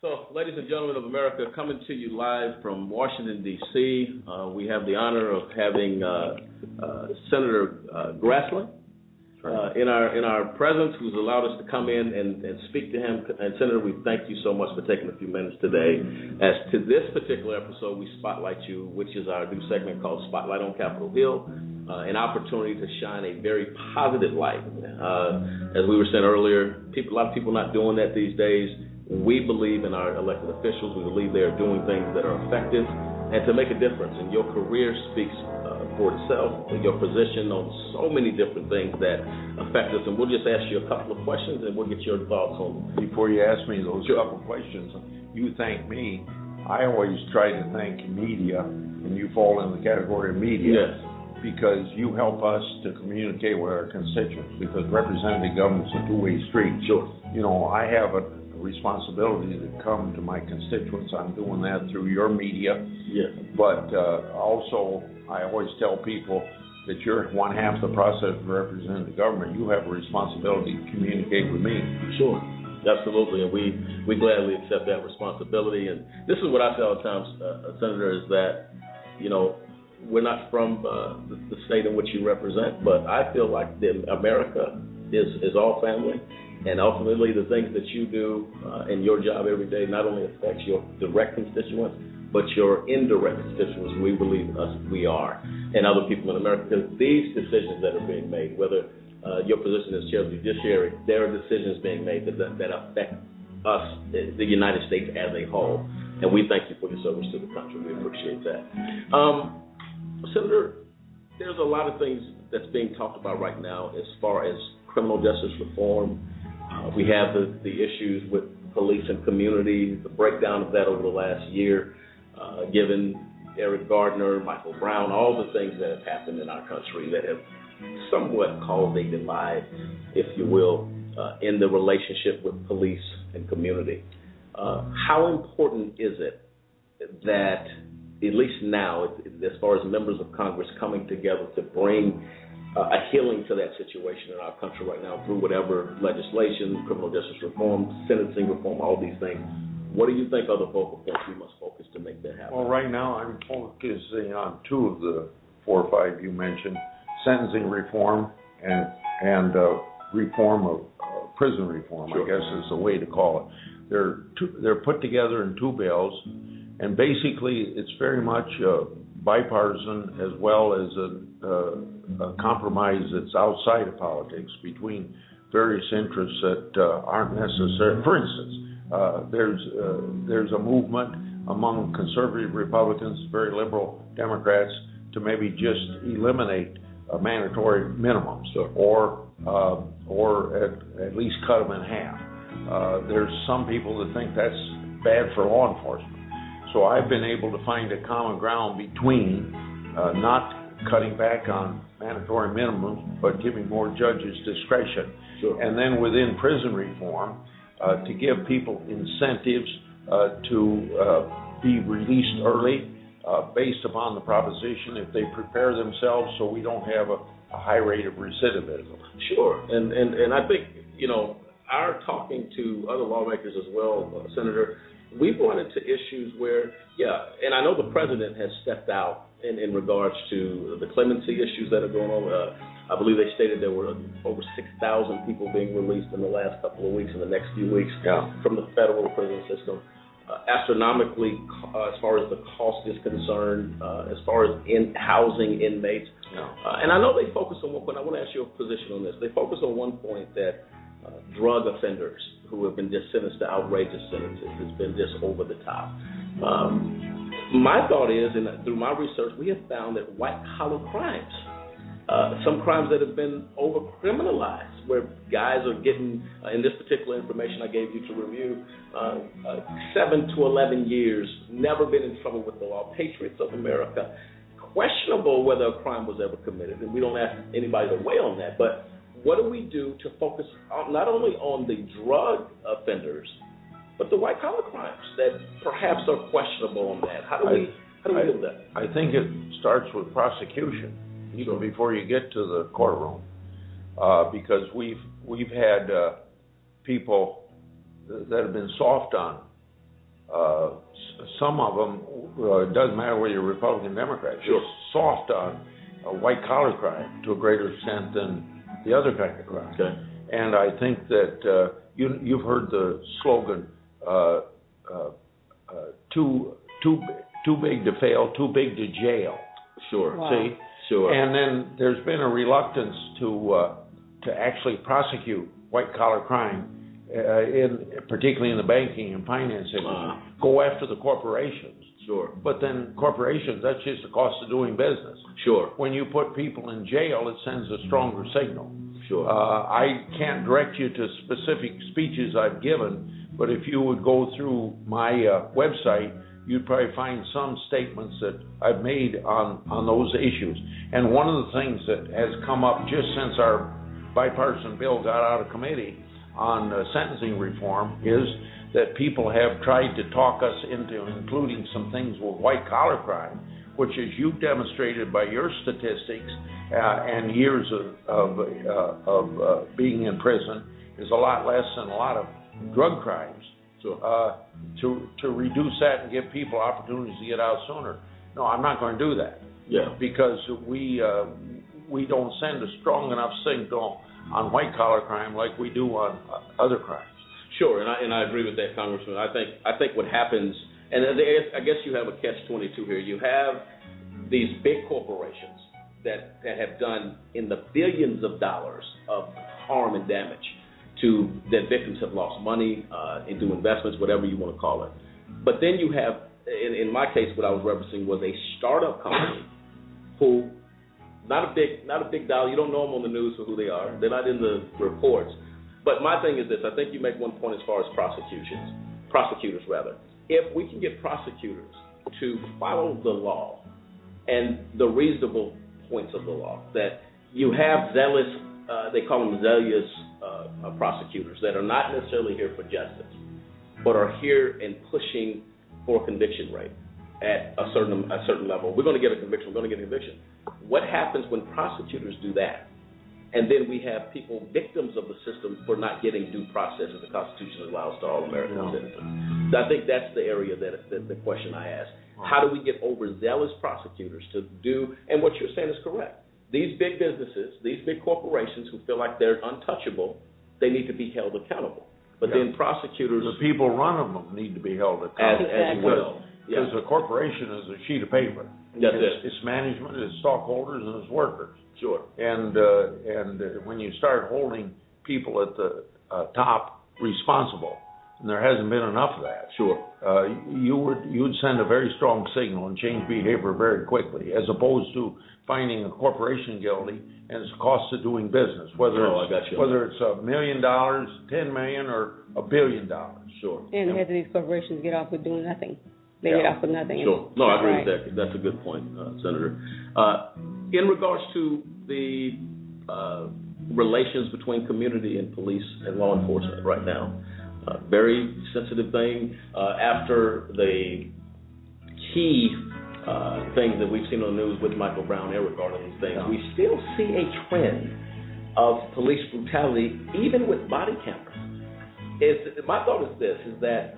So, ladies and gentlemen of America, coming to you live from Washington, D.C., uh, we have the honor of having uh, uh, Senator uh, Grassley uh, in our in our presence, who's allowed us to come in and, and speak to him. And Senator, we thank you so much for taking a few minutes today. As to this particular episode, we spotlight you, which is our new segment called Spotlight on Capitol Hill, uh, an opportunity to shine a very positive light. Uh, as we were saying earlier, people, a lot of people not doing that these days. We believe in our elected officials. We believe they are doing things that are effective and to make a difference. And your career speaks for itself. Your position on so many different things that affect us. And we'll just ask you a couple of questions, and we'll get your thoughts on. Before you ask me those couple of questions, you thank me. I always try to thank media, and you fall in the category of media. Yes. Because you help us to communicate with our constituents. Because representative government's a two-way street. Sure. You know, I have a responsibility to come to my constituents. I'm doing that through your media. Yes. But uh, also, I always tell people that you're one half the process of representing the government. You have a responsibility to communicate with me. Sure. Absolutely, and we, we gladly accept that responsibility. And this is what I say all the time, uh, Senator, is that, you know, we're not from uh, the, the state in which you represent, but I feel like the, America is, is all family. And ultimately, the things that you do uh, in your job every day not only affects your direct constituents, but your indirect constituents. We believe us, we are, and other people in America. Because these decisions that are being made, whether uh, your position as chair of the judiciary, there are decisions being made that, that affect us, the United States as a whole. And we thank you for your service to the country. We appreciate that. Um, Senator, there's a lot of things that's being talked about right now as far as criminal justice reform. Uh, we have the, the issues with police and community, the breakdown of that over the last year, uh, given Eric Gardner, Michael Brown, all the things that have happened in our country that have somewhat caused a divide, if you will, uh, in the relationship with police and community. Uh, how important is it that, at least now, as far as members of Congress coming together to bring uh, a healing to that situation in our country right now through whatever legislation, criminal justice reform, sentencing reform, all these things. What do you think are the focal points we must focus to make that happen? Well, right now I'm focusing on two of the four or five you mentioned sentencing reform and and uh, reform of uh, prison reform, sure. I guess is the way to call it. They're two, they're put together in two bills, and basically it's very much uh, bipartisan as well as a, uh, a, compromise that's outside of politics between various interests that uh, aren't necessary. For instance, uh, there's there's a movement among conservative Republicans, very liberal Democrats, to maybe just eliminate mandatory minimums or uh, or at, at least cut them in half. Uh, there's some people that think that's bad for law enforcement. So I've been able to find a common ground between uh, not cutting back on mandatory minimums, but giving more judges discretion. Sure. And then within prison reform, uh, to give people incentives uh, to uh, be released early uh, based upon the proposition if they prepare themselves so we don't have a, a high rate of recidivism. Sure, and, and and I think you know our talking to other lawmakers as well, uh, Senator. We've run into issues where, yeah, and I know the president has stepped out in, in regards to the clemency issues that are going on. Uh, I believe they stated there were over 6,000 people being released in the last couple of weeks, in the next few weeks, yeah. from the federal prison system uh, astronomically uh, as far as the cost is concerned, uh, as far as in housing inmates. Uh, and I know they focus on one point. I want to ask you a position on this. They focus on one point that drug offenders who have been just sentenced to outrageous sentences It's been just over the top. Um, my thought is, and through my research, we have found that white collar crimes uh, some crimes that have been over criminalized, where guys are getting, uh, in this particular information I gave you to review, uh, uh, seven to 11 years, never been in trouble with the law, patriots of America. Questionable whether a crime was ever committed, and we don't ask anybody to weigh on that. But what do we do to focus on, not only on the drug offenders, but the white collar crimes that perhaps are questionable on that? How do we, how do we I, do that? I think it starts with prosecution even before you get to the courtroom, uh, because we've we've had uh, people that have been soft on. Uh, some of them, uh, it doesn't matter whether you're Republican, or Democrat, sure. soft on a white collar crime to a greater extent than the other kind of crime. Okay. And I think that uh, you you've heard the slogan, uh, uh, uh, too too too big to fail, too big to jail. Sure. Wow. See. Sure. And then there's been a reluctance to uh, to actually prosecute white collar crime, uh, in particularly in the banking and finance industry. Uh, Go after the corporations. Sure. But then corporations, that's just the cost of doing business. Sure. When you put people in jail, it sends a stronger signal. Sure. Uh, I can't direct you to specific speeches I've given, but if you would go through my uh, website you'd probably find some statements that I've made on, on those issues. And one of the things that has come up just since our bipartisan bill got out of committee on uh, sentencing reform is that people have tried to talk us into including some things with white collar crime, which, as you've demonstrated by your statistics uh, and years of of, uh, of uh, being in prison, is a lot less than a lot of drug crimes. Uh, to to reduce that and give people opportunities to get out sooner. No, I'm not going to do that. Yeah. Because we uh, we don't send a strong enough signal on white collar crime like we do on uh, other crimes. Sure, and I and I agree with that, Congressman. I think I think what happens, and I guess you have a catch twenty two here. You have these big corporations that that have done in the billions of dollars of harm and damage to that victims have lost money uh, into investments, whatever you want to call it. But then you have, in, in my case, what I was referencing was a startup company who not a big not a big dollar. You don't know them on the news for who they are. They're not in the reports. But my thing is this: I think you make one point as far as prosecutions, prosecutors rather. If we can get prosecutors to follow the law and the reasonable points of the law, that you have zealous, uh, they call them zealous uh, prosecutors that are not necessarily here for justice, but are here and pushing for conviction rate at a certain a certain level. We're going to get a conviction. We're going to get a conviction. What happens when prosecutors do that? And then we have people victims of the system for not getting due process as the Constitution allows to all American No. citizens. So I think that's the area that, that the question I ask. How do we get overzealous prosecutors to do? And what you're saying is correct. These big businesses, these big corporations who feel like they're untouchable, they need to be held accountable. But Yeah. then prosecutors, The people running them need to be held as, accountable. as well. Because Yeah. a corporation is a sheet of paper. That's it's, it. It's management, it's stockholders, and it's workers. Sure. And uh, and uh, when you start holding people at the uh, top responsible, and there hasn't been enough of that. Sure. Uh, you would you would send a very strong signal and change behavior very quickly, as opposed to finding a corporation guilty and its cost of doing business, whether Oh, I it's, got you. whether it's a million dollars, ten million, or a billion dollars. Sure. And the heads of these corporations get off with doing nothing. Yeah. get off with nothing. Sure. No, I agree Right. with that. That's a good point, uh, Senator. Uh, in regards to the uh, relations between community and police and law enforcement right now, uh, very sensitive thing. Uh, after the key uh, things that we've seen on the news with Michael Brown and regarding these things, we still see a trend of police brutality, even with body cameras. Is my thought is this: is that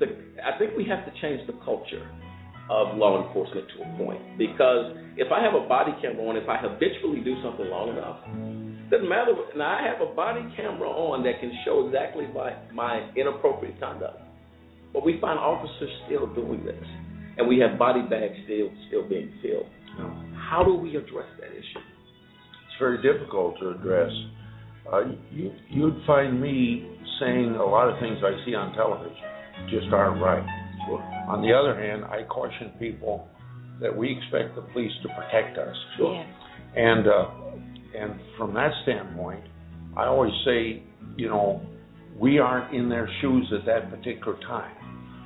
the I think we have to change the culture of law enforcement to a point because if I have a body camera on, if I habitually do something long enough, doesn't matter. Now I have a body camera on that can show exactly my my inappropriate conduct, but we find officers still doing this, and we have body bags still still being filled. How do we address that issue? It's very difficult to address. Uh, you, you'd find me saying a lot of things I see on television just aren't right. On the other hand, I caution people that we expect the police to protect us. Yes. And uh, and from that standpoint, I always say, you know, we aren't in their shoes at that particular time,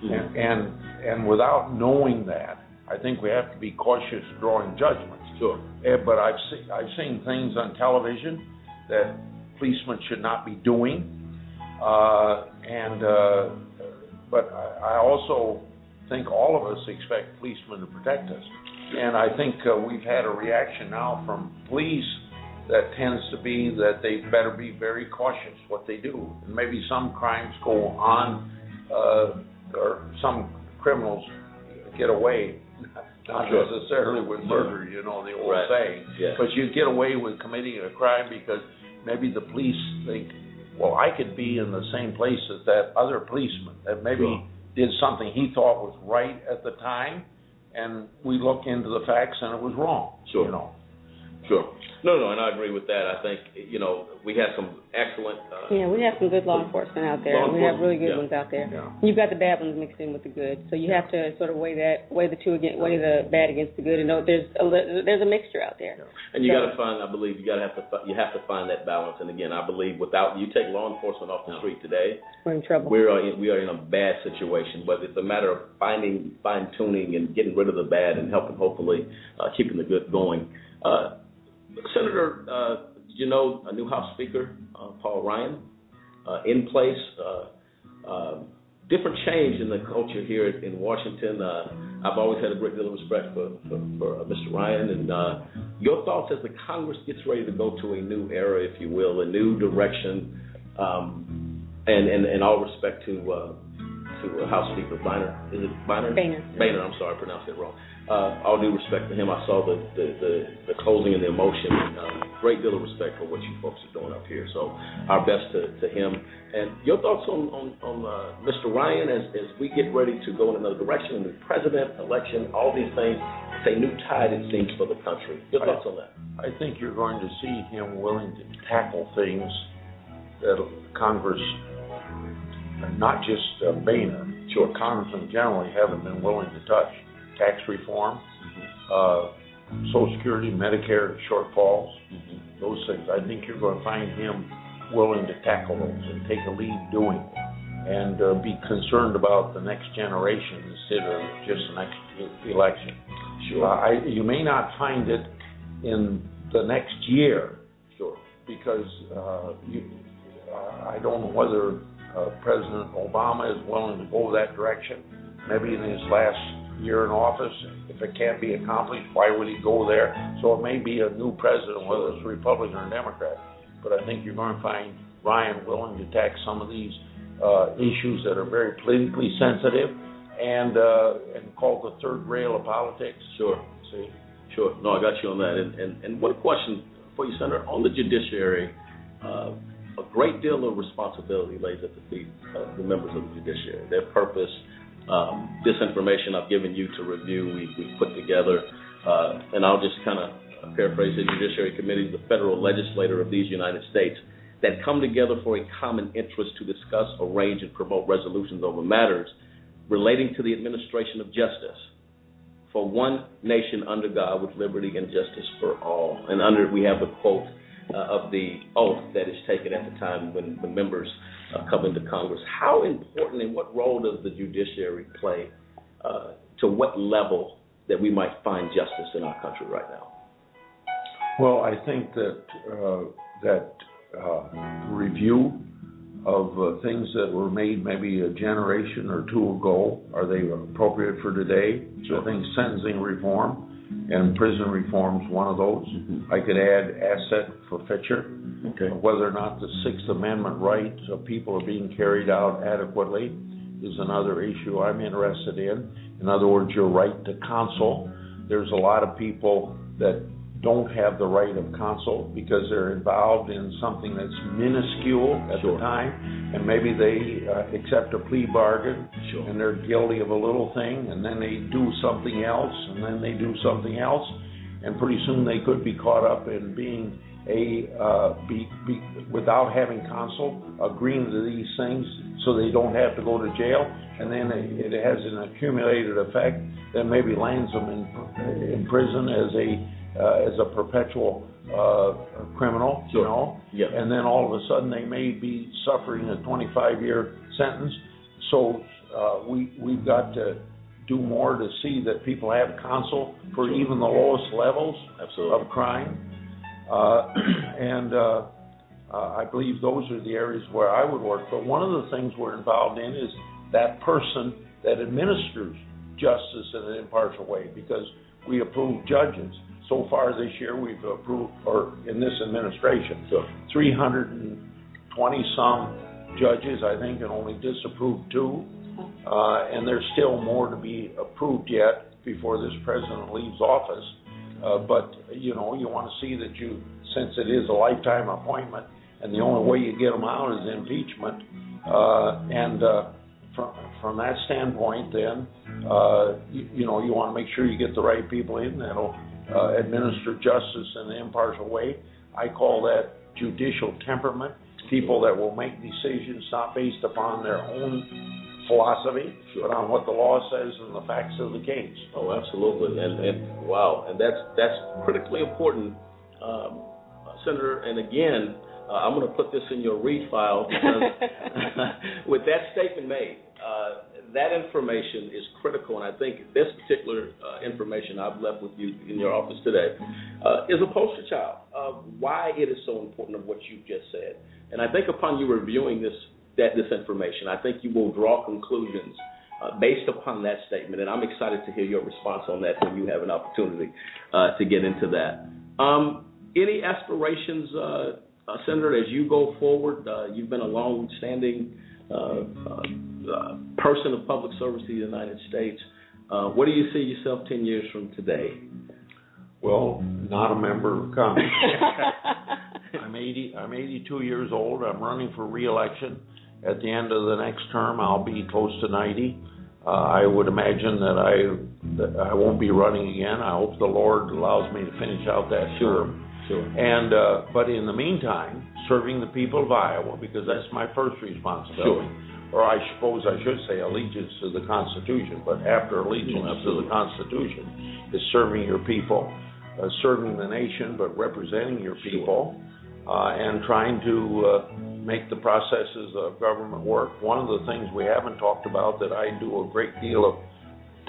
and, and and without knowing that, I think we have to be cautious drawing judgments. Sure. Eh, but I've seen I've seen things on television that policemen should not be doing, uh, and uh, but I, I also think all of us expect policemen to protect us, and I think uh, we've had a reaction now from police that tends to be that they better be very cautious what they do, and maybe some crimes go on, uh, or some criminals get away. (laughs) Not Sure. necessarily with murder, you know, the old Right. saying. Yeah. But you get away with committing a crime because maybe the police think, well, I could be in the same place as that other policeman that maybe Sure. did something he thought was right at the time, and we look into the facts and it was wrong. Sure. You know. Sure. No, no, and I agree with that. I think you know we have some excellent. Uh, Yeah, we have some good law enforcement out there. Law we have really good enforcement, ones out there. Yeah. You've got the bad ones mixed in with the good, so you have to sort of weigh that, weigh the two against, weigh the bad against the good, and know there's a li- there's a mixture out there. And you So- got to find, I believe, you got to have to fi- you have to find that balance. And again, I believe without you take law enforcement off the street today, We're in trouble. we are in, we are in a bad situation. But it's a matter of finding fine tuning and getting rid of the bad and helping hopefully uh, keeping the good going. Uh, Senator, uh, did you know a new House Speaker, uh, Paul Ryan, uh, in place. Uh, uh, different change in the culture here in Washington. Uh, I've always had a great deal of respect for, for, for uh, Mr. Ryan. And uh, your thoughts as the Congress gets ready to go to a new era, if you will, a new direction, um, and, and, and all respect to uh, to House Speaker Boehner. Is it Boehner? Boehner. Boehner. I'm sorry, I pronounced it wrong. Uh, all due respect to him, I saw the the, the, the closing and the emotion. And, um, great deal of respect for what you folks are doing up here. So our best to, to him. And your thoughts on on, on uh, Mr. Ryan as as we get ready to go in another direction, a new president, election, all these things. It's a new tide, it seems, for the country. Your thoughts on that? I think you're going to see him willing to tackle things that Congress, not just uh, Boehner, sure. Congressmen generally haven't been willing to touch. Tax reform, uh, Social Security, Medicare shortfalls, those things. I think you're going to find him willing to tackle those and take a lead doing it and uh, be concerned about the next generation instead of just the next election. Sure. Uh, I, you may not find it in the next year. Sure. Because uh, you, uh, I don't know whether uh, President Obama is willing to go that direction. Maybe in his last year in office, if it can't be accomplished, why would he go there? So it may be a new president, whether it's Republican or Democrat. But I think you're going to find Ryan willing to tackle some of these uh, issues that are very politically sensitive and uh, and called the third rail of politics. Sure. See. Sure. No, I got you on that. And and, and one question for you, Senator, on the judiciary. Uh, a great deal of responsibility lays at the feet of the members of the judiciary. Their purpose, um, this information I've given you to review, we, we put together, uh, and I'll just kind of paraphrase the Judiciary Committee, the federal legislator of these United States, that come together for a common interest to discuss, arrange, and promote resolutions over matters relating to the administration of justice for one nation under God with liberty and justice for all. And under we have the quote of the oath that is taken at the time when the members uh, come into Congress. How important and what role does the judiciary play uh, to what level that we might find justice in our country right now? Well, I think that uh, that uh, review of uh, things that were made maybe a generation or two ago are they appropriate for today? So I think sentencing reform and prison reform's one of those. Mm-hmm. I could add asset forfeiture. Okay. Whether or not the Sixth Amendment rights of people are being carried out adequately is another issue I'm interested in. In other words, your right to counsel. There's a lot of people that don't have the right of counsel because they're involved in something that's minuscule at Sure. the time, and maybe they uh, accept a plea bargain Sure. and they're guilty of a little thing, and then they do something else, and then they do something else, and pretty soon they could be caught up in being a uh, be, be without having counsel, agreeing to these things, so they don't have to go to jail, and then it, it has an accumulated effect that maybe lands them in in prison as a uh, as a perpetual uh, criminal, you know, Yeah. and then all of a sudden they may be suffering a 25 year sentence. So uh, we we've got to do more to see that people have counsel for Sure. even the lowest levels Absolutely. of crime, uh, (clears throat) and uh, uh, I believe those are the areas where I would work. But one of the things we're involved in is that person that administers justice in an impartial way, because we approve judges. So far this year, we've approved, or in this administration, 320 some judges, I think, and only disapproved two. Uh, and there's still more to be approved yet before this president leaves office. Uh, but you know, you want to see that you, since it is a lifetime appointment, and the only way you get them out is impeachment. Uh, and uh, from from that standpoint, then uh, you, you know you want to make sure you get the right people in that'll uh, administer justice in an impartial way. I call that judicial temperament. People that will make decisions not based upon their own philosophy, but on what the law says and the facts of the case. Oh, absolutely, and and wow, and that's that's critically important, um, Senator. And again, uh, I'm going to put this in your read file because (laughs) (laughs) with that statement made, that information is critical, and I think this particular uh, information I've left with you in your office today uh, is a poster child of why it is so important of what you've just said. And I think upon you reviewing this that this information. I think you will draw conclusions uh, based upon that statement, and I'm excited to hear your response on that when you have an opportunity uh, to get into that. Um, any aspirations, uh, uh Senator, as you go forward? Uh, you've been a long-standing uh, person of public service to the United States. where do you see yourself 10 years from today? Well, not a member of Congress. (laughs) I'm 80. I'm 82 years old. I'm running for reelection. At the end of the next term, I'll be close to 90. Uh, I would imagine that I that I won't be running again. I hope the Lord allows me to finish out that term. Sure. And uh, but in the meantime, serving the people of Iowa because that's my first responsibility. Sure. Or I suppose I should say allegiance to the Constitution. But after allegiance to the Constitution is serving your people, uh, serving the nation, but representing your people, uh, and trying to uh, make the processes of government work. One of the things we haven't talked about that I do a great deal of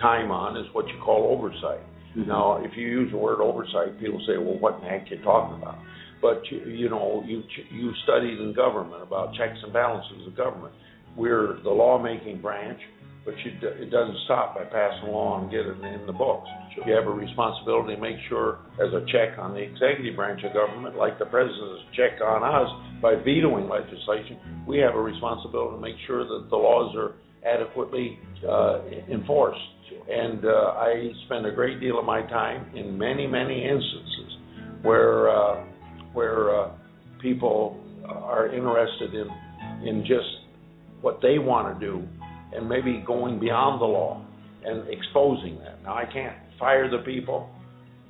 time on is what you call oversight. Mm-hmm. Now, if you use the word oversight, people say, "Well, what in the heck are you talking about?" But you, you know, you you studied in government about checks and balances of government. We're the lawmaking branch but you, it doesn't stop by passing law and getting it in the books. You have a responsibility to make sure, as a check on the executive branch of government, like the president's check on us by vetoing legislation, we have a responsibility to make sure that the laws are adequately uh, enforced. And uh, I spend a great deal of my time in many, many instances where uh, where uh, people are interested in in just what they want to do and maybe going beyond the law and exposing that. Now I can't fire the people,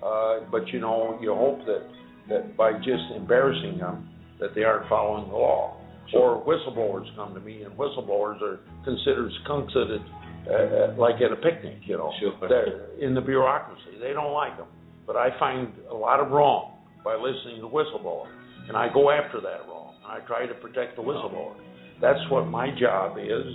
uh, but you know you hope that that by just embarrassing them that they aren't following the law. Sure. Or whistleblowers come to me, and whistleblowers are considered skunks at it, uh, like at a picnic. You know, sure. in the bureaucracy, they don't like them. But I find a lot of wrong by listening to whistleblowers, and I go after that wrong. I try to protect the whistleblower. That's what my job is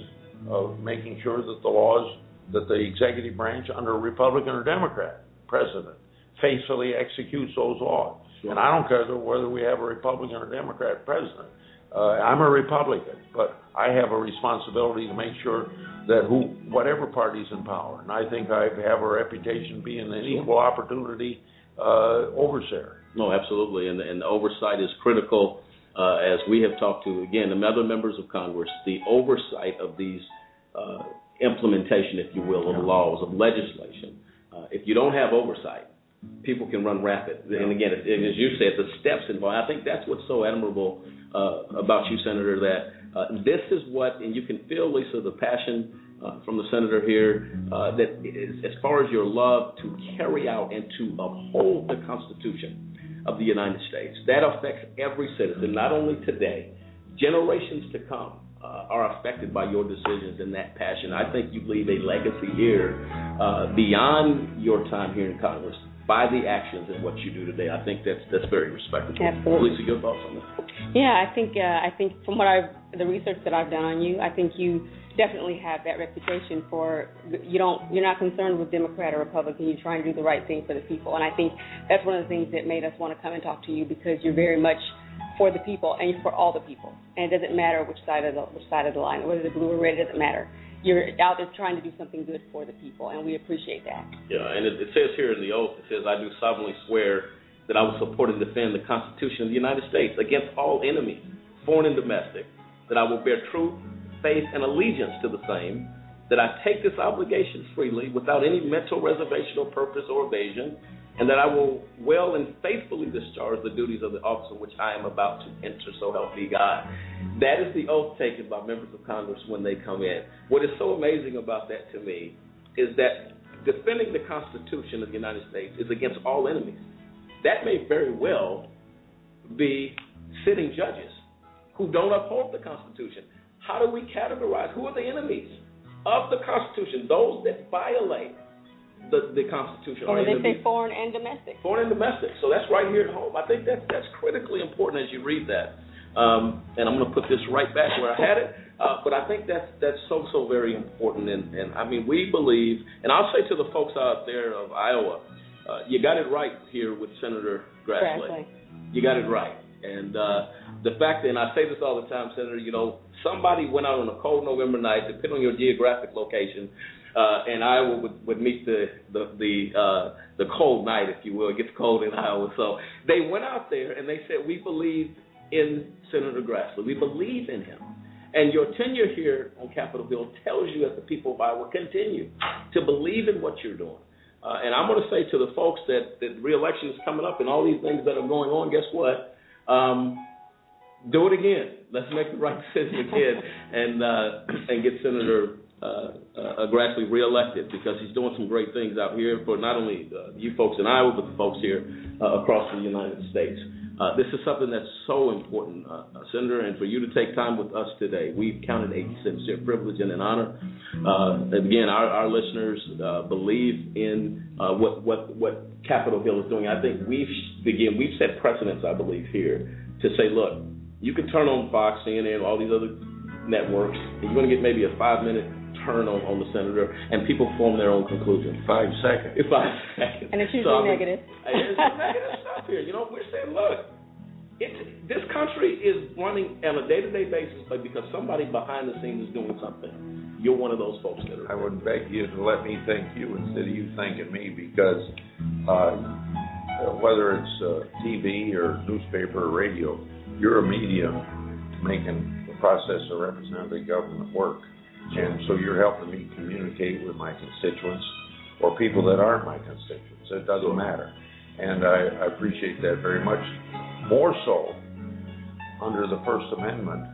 of making sure that the laws that the executive branch under a Republican or Democrat president faithfully executes those laws. Sure. And I don't care whether we have a Republican or Democrat president. Uh, I'm a Republican, but I have a responsibility to make sure that who, whatever party's in power, and I think I have a reputation being an equal opportunity overseer. No, absolutely, and, and oversight is critical uh, as we have talked to, again, the other members of Congress, the oversight of these uh, implementation, if you will, of laws, of legislation. Uh, if you don't have oversight, people can run rapid. And again, as you said, the steps involved. I think that's what's so admirable uh, about you, Senator, that uh, this is what, and you can feel, Lisa, the passion uh, from the senator here, uh, that is, as far as your love to carry out and to uphold the Constitution of the United States. That affects every citizen, not only today, generations to come. Uh, are affected by your decisions and that passion. I think you leave a legacy here uh, beyond your time here in Congress by the actions and what you do today. I think that's that's very respectable. Absolutely. Lisa, your thoughts on that? Yeah, I think uh, I think from what I've the research that I've done on you, I think you definitely have that reputation for you don't you're not concerned with Democrat or Republican. You're trying to do the right thing for the people, and I think that's one of the things that made us want to come and talk to you because you're very much for the people and for all the people, and it doesn't matter which side of the which side of the line, whether they're blue or red, it doesn't matter. You're out there trying to do something good for the people, and we appreciate that. Yeah, and it, it says here in the oath, it says, "I do solemnly swear that I will support and defend the Constitution of the United States against all enemies, foreign and domestic." that I will bear truth, faith, and allegiance to the same, that I take this obligation freely without any mental reservation or purpose or evasion, and that I will well and faithfully discharge the duties of the office which I am about to enter, so help me God. That is the oath taken by members of Congress when they come in. What is so amazing about that to me is that defending the Constitution of the United States is against all enemies. That may very well be sitting judges who don't uphold the Constitution. How do we categorize who are the enemies of the Constitution? Those that violate the, the Constitution. And they say foreign and domestic. Foreign and domestic. So that's right here at home. I think that's that's critically important as you read that. Um, and I'm going to put this right back where I had it. Uh, but I think that's that's so so very important. And, and I mean, we believe, and I'll say to the folks out there of Iowa, uh, you got it right here with Senator Grassley. Grassley. You got it right. And uh, the fact that, and I say this all the time, Senator, you know, somebody went out on a cold November night, depending on your geographic location, uh, and Iowa would, would meet the the the, uh, the cold night, if you will. It gets cold in Iowa, so they went out there and they said, "We believe in Senator Grassley. We believe in him." And your tenure here on Capitol Hill tells you, as the people of Iowa, continue to believe in what you're doing. Uh, and I'm going to say to the folks that that reelection is coming up and all these things that are going on. Guess what? Um, do it again. Let's make the right (laughs) decision again and uh, and get Senator uh, Grassley reelected because he's doing some great things out here for not only uh, you folks in Iowa but the folks here uh, across the United States. Uh, this is something that's so important, uh, uh, Senator, and for you to take time with us today. We've counted a sincere privilege and an honor. Uh, again, our, our listeners uh, believe in uh, what what what Capitol Hill is doing. I think we've again we've set precedents, I believe, here to say, look, you can turn on Fox, CNN, all these other networks, and you're going to get maybe a five minute turn on, on the senator, and people form their own conclusions. Five seconds. (laughs) Five seconds. And it's usually So, I mean, negative. (laughs) There's negative stuff here. You know, we're saying, look, it's, this country is running on a day-to-day basis but because somebody behind the scenes is doing something. You're one of those folks that are. I would beg you to let me thank you instead of you thanking me because uh, whether it's uh, TV or newspaper or radio, you're a medium making the process of representative government work. And so you're helping me communicate with my constituents or people that aren't my constituents. It doesn't matter. And I, I appreciate that very much. More so under the First Amendment,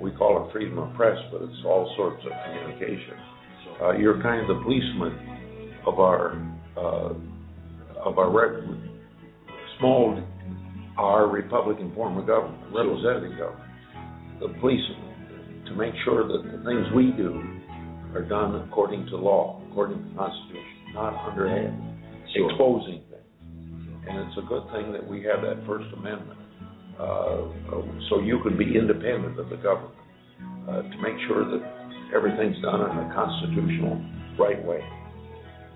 we call it freedom of press, but it's all sorts of communication. Uh, you're kind of the policeman of our uh, of our rep- small our Republican form of government, representative government, the policeman, to make sure that the things we do are done according to law, according to the Constitution, not underhand, Sure. exposing things. And it's a good thing that we have that First Amendment, uh, so you can be independent of the government, uh, to make sure that everything's done in a constitutional right way.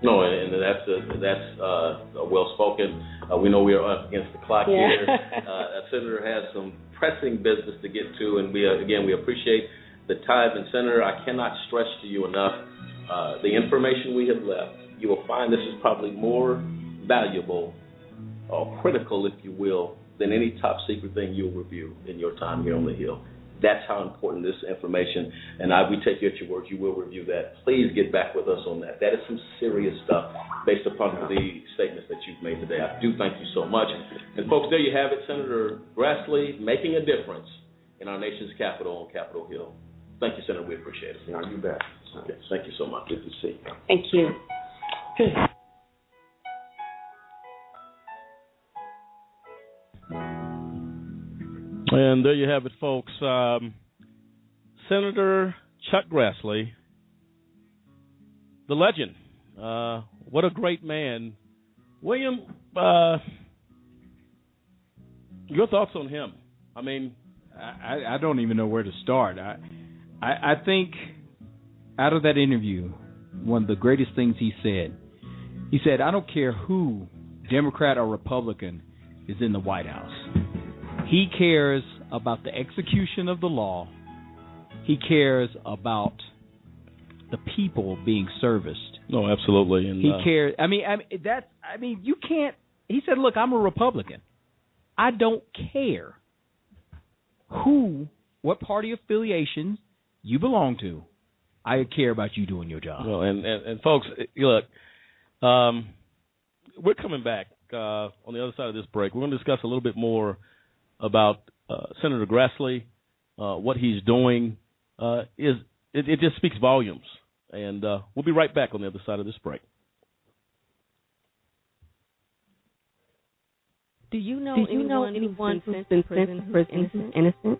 No, and, and that's a, that's uh, well spoken. Uh, we know we are up against the clock Yeah. here. (laughs) Uh, Senator has some pressing business to get to, and we uh, again we appreciate the time. And Senator, I cannot stress to you enough uh, the information we have left. You will find this is probably more valuable or critical, if you will, than any top secret thing you'll review in your time here on the Hill. That's how important this information, and I, we take you at your word. You will review that. Please get back with us on that. That is some serious stuff based upon the statements that you've made today. I do thank you so much. And folks, there you have it, Senator Grassley making a difference in our nation's capital on Capitol Hill. Thank you, Senator. We appreciate it. Now, you bet. Okay, thank you so much. Good to see you. Thank you. And there you have it, folks. Um, Senator Chuck Grassley, the legend. Uh, what a great man. William, uh, your thoughts on him? I mean, I, I don't even know where to start. I, I I think out of that interview, one of the greatest things he said, he said, "I don't care who, Democrat or Republican, is in the White House. He cares about the execution of the law. He cares about the people being serviced. no, absolutely. And He uh, cares. I mean, I mean that. I mean, you can't. He said, "Look, I'm a Republican. I don't care who, what party affiliation you belong to. I care about you doing your job." Well, and, and, and folks, look, um, we're coming back uh, on the other side of this break. We're going to discuss a little bit more about uh, Senator Grassley, uh, what he's doing. Uh, is it, it just speaks volumes, and uh, we'll be right back on the other side of this break. Do you know Do you anyone, know who's anyone been who's sent been to sent prison to who's innocent? innocent?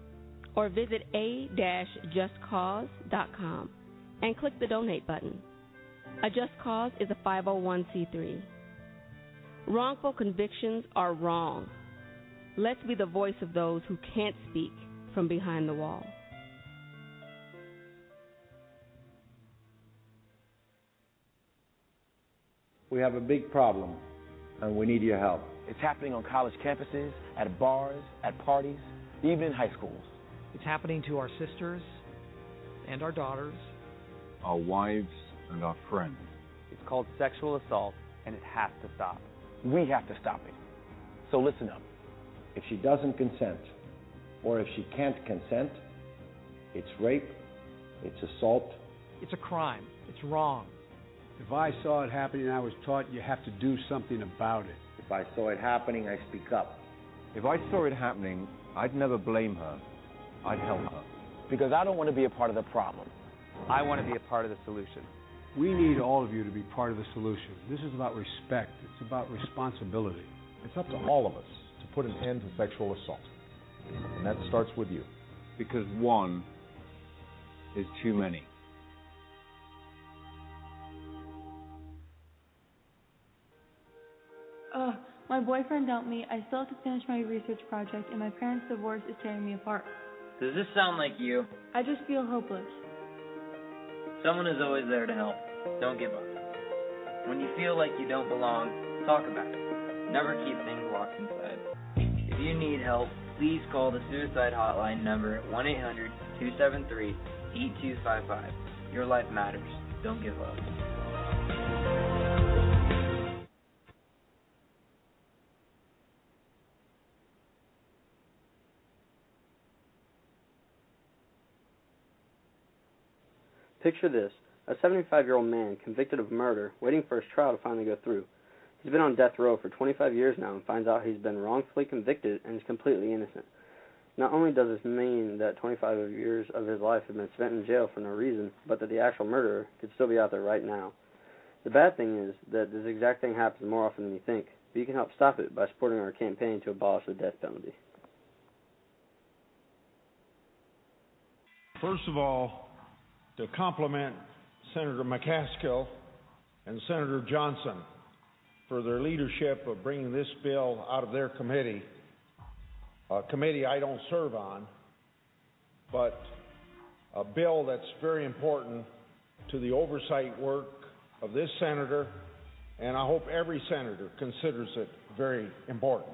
or visit a-justcause.com and click the donate button. A Just Cause is a 501c3. Wrongful convictions are wrong. Let's be the voice of those who can't speak from behind the wall. We have a big problem, and we need your help. It's happening on college campuses, at bars, at parties, even in high schools. It's happening to our sisters and our daughters, our wives and our friends. It's called sexual assault, and it has to stop. We have to stop it. So listen up. If she doesn't consent, or if she can't consent, it's rape, it's assault. It's a crime. It's wrong. If I saw it happening, I was taught you have to do something about it. If I saw it happening, I speak up. If I saw it happening, I'd never blame her. I'd help her. Because I don't want to be a part of the problem. I want to be a part of the solution. We need all of you to be part of the solution. This is about respect, it's about responsibility. It's up to all of us to put an end to sexual assault. And that starts with you. Because one is too many. Ugh, my boyfriend dumped me. I still have to finish my research project, and my parents' divorce is tearing me apart. Does this sound like you? I just feel hopeless. Someone is always there to help. Don't give up. When you feel like you don't belong, talk about it. Never keep things locked inside. If you need help, please call the suicide hotline number 1 800 273 8255. Your life matters. Don't give up. Picture this a 75 year old man convicted of murder, waiting for his trial to finally go through. He's been on death row for 25 years now and finds out he's been wrongfully convicted and is completely innocent. Not only does this mean that 25 years of his life have been spent in jail for no reason, but that the actual murderer could still be out there right now. The bad thing is that this exact thing happens more often than you think, but you can help stop it by supporting our campaign to abolish the death penalty. First of all, to compliment Senator McCaskill and Senator Johnson for their leadership of bringing this bill out of their committee, a committee I don't serve on, but a bill that's very important to the oversight work of this senator, and I hope every senator considers it very important.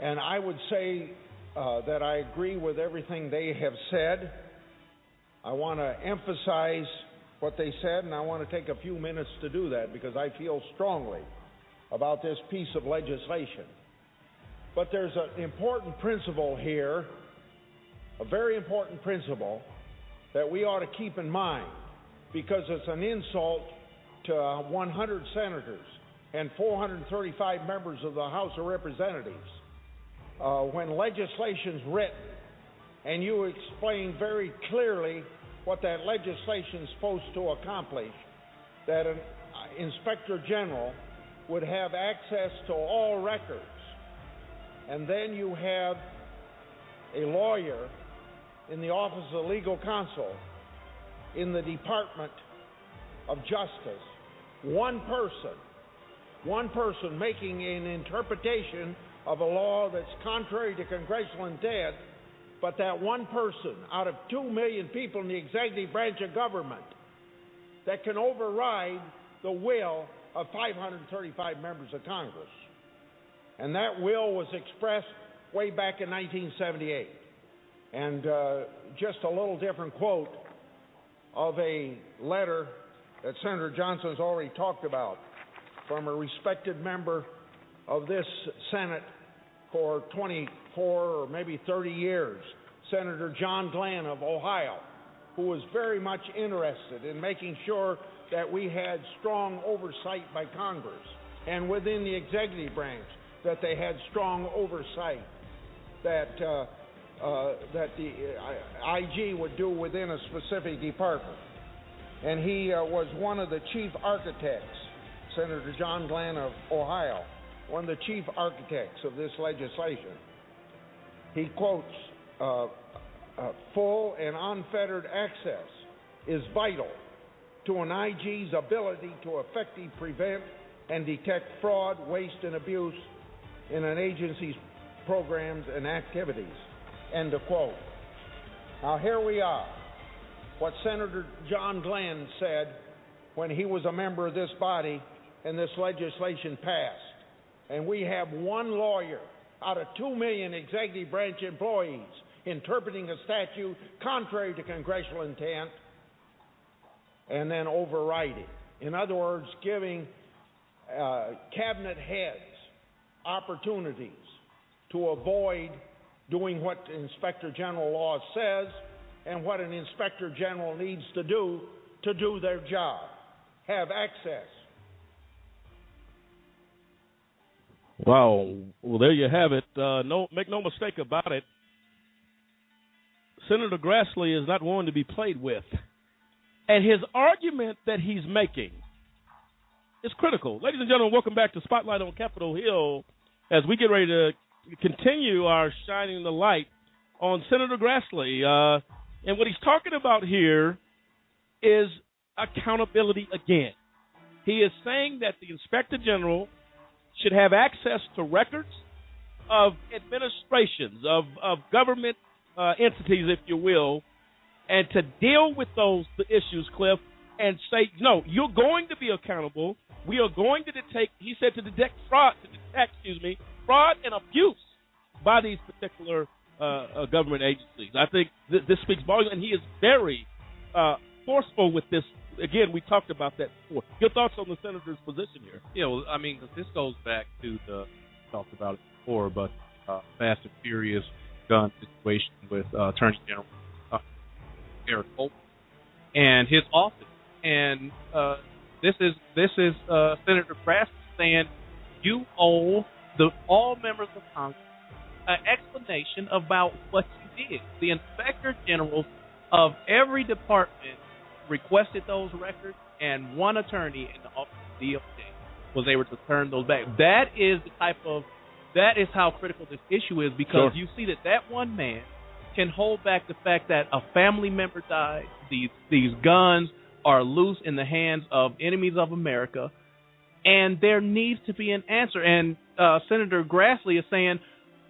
And I would say uh, that I agree with everything they have said. I want to emphasize what they said, and I want to take a few minutes to do that because I feel strongly about this piece of legislation. But there's an important principle here, a very important principle that we ought to keep in mind because it's an insult to 100 senators and 435 members of the House of Representatives. Uh, when legislation's written and you explain very clearly what that legislation is supposed to accomplish, that an uh, inspector general would have access to all records, and then you have a lawyer in the Office of Legal Counsel in the Department of Justice, one person, one person making an interpretation of a law that's contrary to congressional intent, but that one person out of two million people in the executive branch of government that can override the will of 535 members of Congress. And that will was expressed way back in 1978. And uh, just a little different quote of a letter that Senator Johnson's already talked about from a respected member of this Senate for 24 or maybe 30 years, Senator John Glenn of Ohio, who was very much interested in making sure that we had strong oversight by Congress and within the executive branch that they had strong oversight that uh, uh, that the uh, IG would do within a specific department. And he uh, was one of the chief architects, Senator John Glenn of Ohio, one of the chief architects of this legislation. he quotes, uh, uh, full and unfettered access is vital to an IG's ability to effectively prevent and detect fraud, waste, and abuse in an agency's programs and activities. End of quote. Now, here we are. What Senator John Glenn said when he was a member of this body and this legislation passed. And we have one lawyer out of two million executive branch employees interpreting a statute contrary to congressional intent and then overriding. In other words, giving uh, cabinet heads opportunities to avoid doing what Inspector General law says and what an Inspector General needs to do to do their job. Have access. Wow. Well, there you have it. Uh, no, make no mistake about it. Senator Grassley is not one to be played with, and his argument that he's making is critical. Ladies and gentlemen, welcome back to Spotlight on Capitol Hill as we get ready to continue our shining the light on Senator Grassley. Uh, and what he's talking about here is accountability again. He is saying that the Inspector General should have access to records of administrations, of, of government uh, entities, if you will, and to deal with those issues, Cliff, and say, no, you're going to be accountable. We are going to detect, he said, to detect fraud, to detect, excuse me, fraud and abuse by these particular uh, uh, government agencies. I think th- this speaks volumes, and he is very uh, forceful with this. Again, we talked about that before. Your thoughts on the senator's position here? Yeah, well, I mean, this goes back to the talked about it before, but uh, Fast and Furious gun situation with uh, Attorney General uh, Eric Holder and his office, and uh, this is this is uh, Senator Kraft saying you owe the all members of Congress an explanation about what you did. The inspector generals of every department requested those records, and one attorney in the office of DOJ was able to turn those back. That is the type of that is how critical this issue is because Sure. you see that that one man can hold back the fact that a family member died. These these guns are loose in the hands of enemies of America, and there needs to be an answer. And uh, Senator Grassley is saying,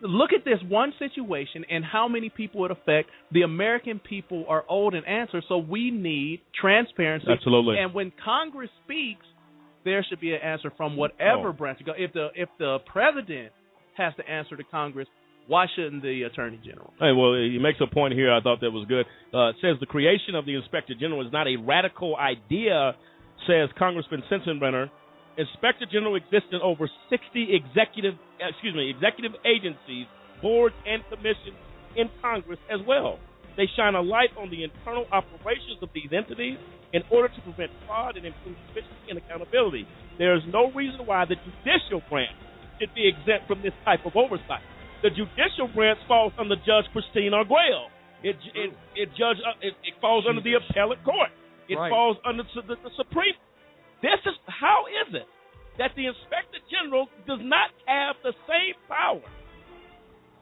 look at this one situation and how many people it affect. The American people are old an answer, so we need transparency. Absolutely. And when Congress speaks, there should be an answer from whatever Oh. branch. go. If the if the president has to answer to Congress, why shouldn't the attorney general? Hey, well, he makes a point here I thought that was good. Uh, it says the creation of the Inspector General is not a radical idea, says Congressman Sensenbrenner. Inspector General exists in over 60 executive, excuse me, executive agencies, boards, and commissions in Congress as well. They shine a light on the internal operations of these entities in order to prevent fraud and improve efficiency and accountability. There is no reason why the judicial branch should be exempt from this type of oversight. The judicial branch falls under Judge Christine Arguello. It it it judge uh, it, it falls under the appellate court. It Right. falls under the, the, the Supreme. This is how is it that the Inspector General does not have the same power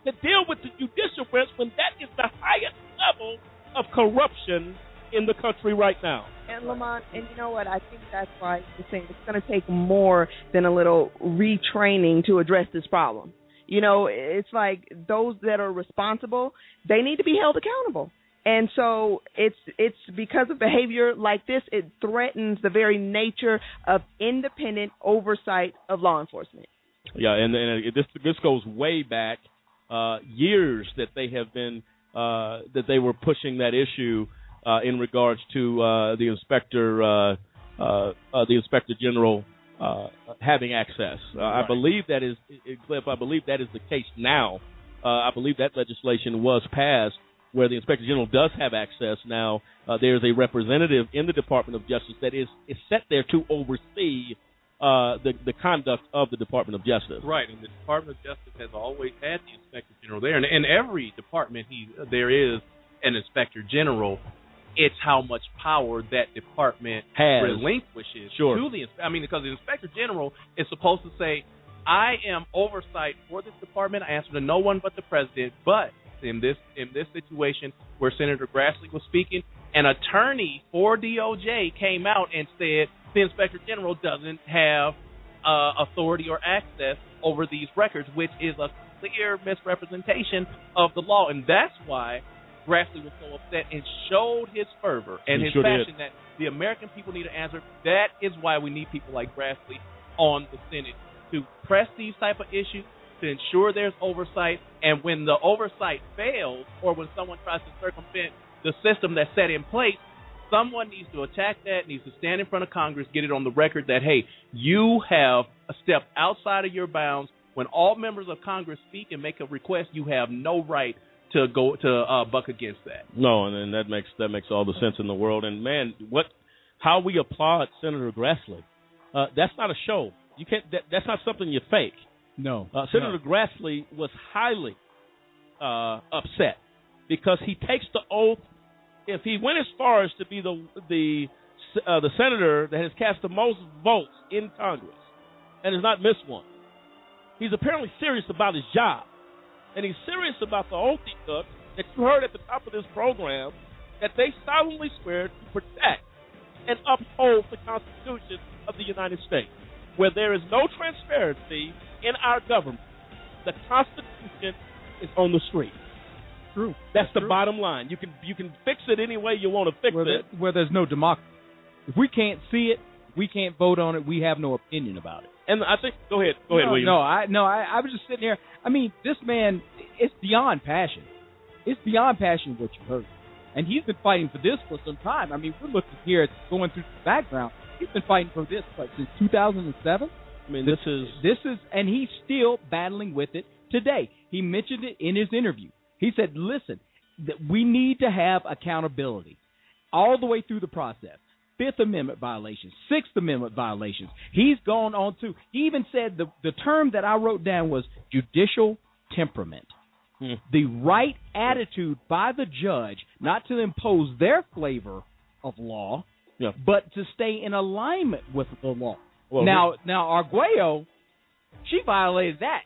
to deal with the judicial branch when that is the highest level of corruption in the country right now? And Lamont, and you know what? I think that's why you're saying it's going to take more than a little retraining to address this problem. You know, it's like those that are responsible, they need to be held accountable. And so it's it's because of behavior like this, it threatens the very nature of independent oversight of law enforcement. Yeah, and, and it- this this goes way back uh, years that they have been uh, that they were pushing that issue uh, in regards to uh, the inspector uh, uh, uh, the inspector general uh, having access. Uh, I believe that is Cliff. I believe that is the case now. Uh, I believe that legislation was passed where the inspector general does have access now. Uh, there's a representative in the Department of Justice that is is set there to oversee uh, the the conduct of the Department of Justice. Right, and the Department of Justice has always had the Inspector General there, and in every department he there is an Inspector General. It's how much power that department Has. relinquishes Sure. to the. I mean, because the Inspector General is supposed to say, I am oversight for this department. I answer to no one but the president. But in this in this situation where Senator Grassley was speaking, an attorney for DOJ came out and said the inspector general doesn't have uh, authority or access over these records, which is a clear misrepresentation of the law, and that's why Grassley was so upset and showed his fervor and He his sure passion did. that the American people need an answer. That is why we need people like Grassley on the Senate to press these type of issues, to ensure there's oversight, and when the oversight fails or when someone tries to circumvent the system that's set in place, someone needs to attack that, needs to stand in front of Congress, get it on the record that hey, you have stepped outside of your bounds. When all members of Congress speak and make a request, you have no right to go to uh, buck against that. No, and, and that makes that makes all the sense in the world. And man, what how we applaud Senator Grassley. Uh, that's not a show. You can't. That, that's not something you fake. No. Uh, Senator Grassley was highly uh, upset because he takes the oath. If he went as far as to be the the uh, the senator that has cast the most votes in Congress and has not missed one, he's apparently serious about his job, and he's serious about the oath he took that you heard at the top of this program that they solemnly swear to protect and uphold the Constitution of the United States. Where there is no transparency in our government, the Constitution is on the street. True. That's the bottom line. You can you can fix it any way you want to fix where, it. where there's no democracy. If we can't see it, we can't vote on it. We have no opinion about it. And I think go ahead, go ahead, no, William. No, I no, I, I was just sitting here. I mean, this man, it's beyond passion. It's beyond passion what you heard, and he's been fighting for this for some time. I mean, we're looking here at going through the background. He's been fighting for this what, since 2007. I mean, this is this is, and he's still battling with it today. He mentioned it in his interview. He said, "Listen, we need to have accountability all the way through the process. Fifth Amendment violations, Sixth Amendment violations. He's gone on to. He even said the the term that I wrote down was judicial temperament. Hmm. The right attitude by the judge, not to impose their flavor of law, Yeah. but to stay in alignment with the law. Well, now, now Arguello, she violated that.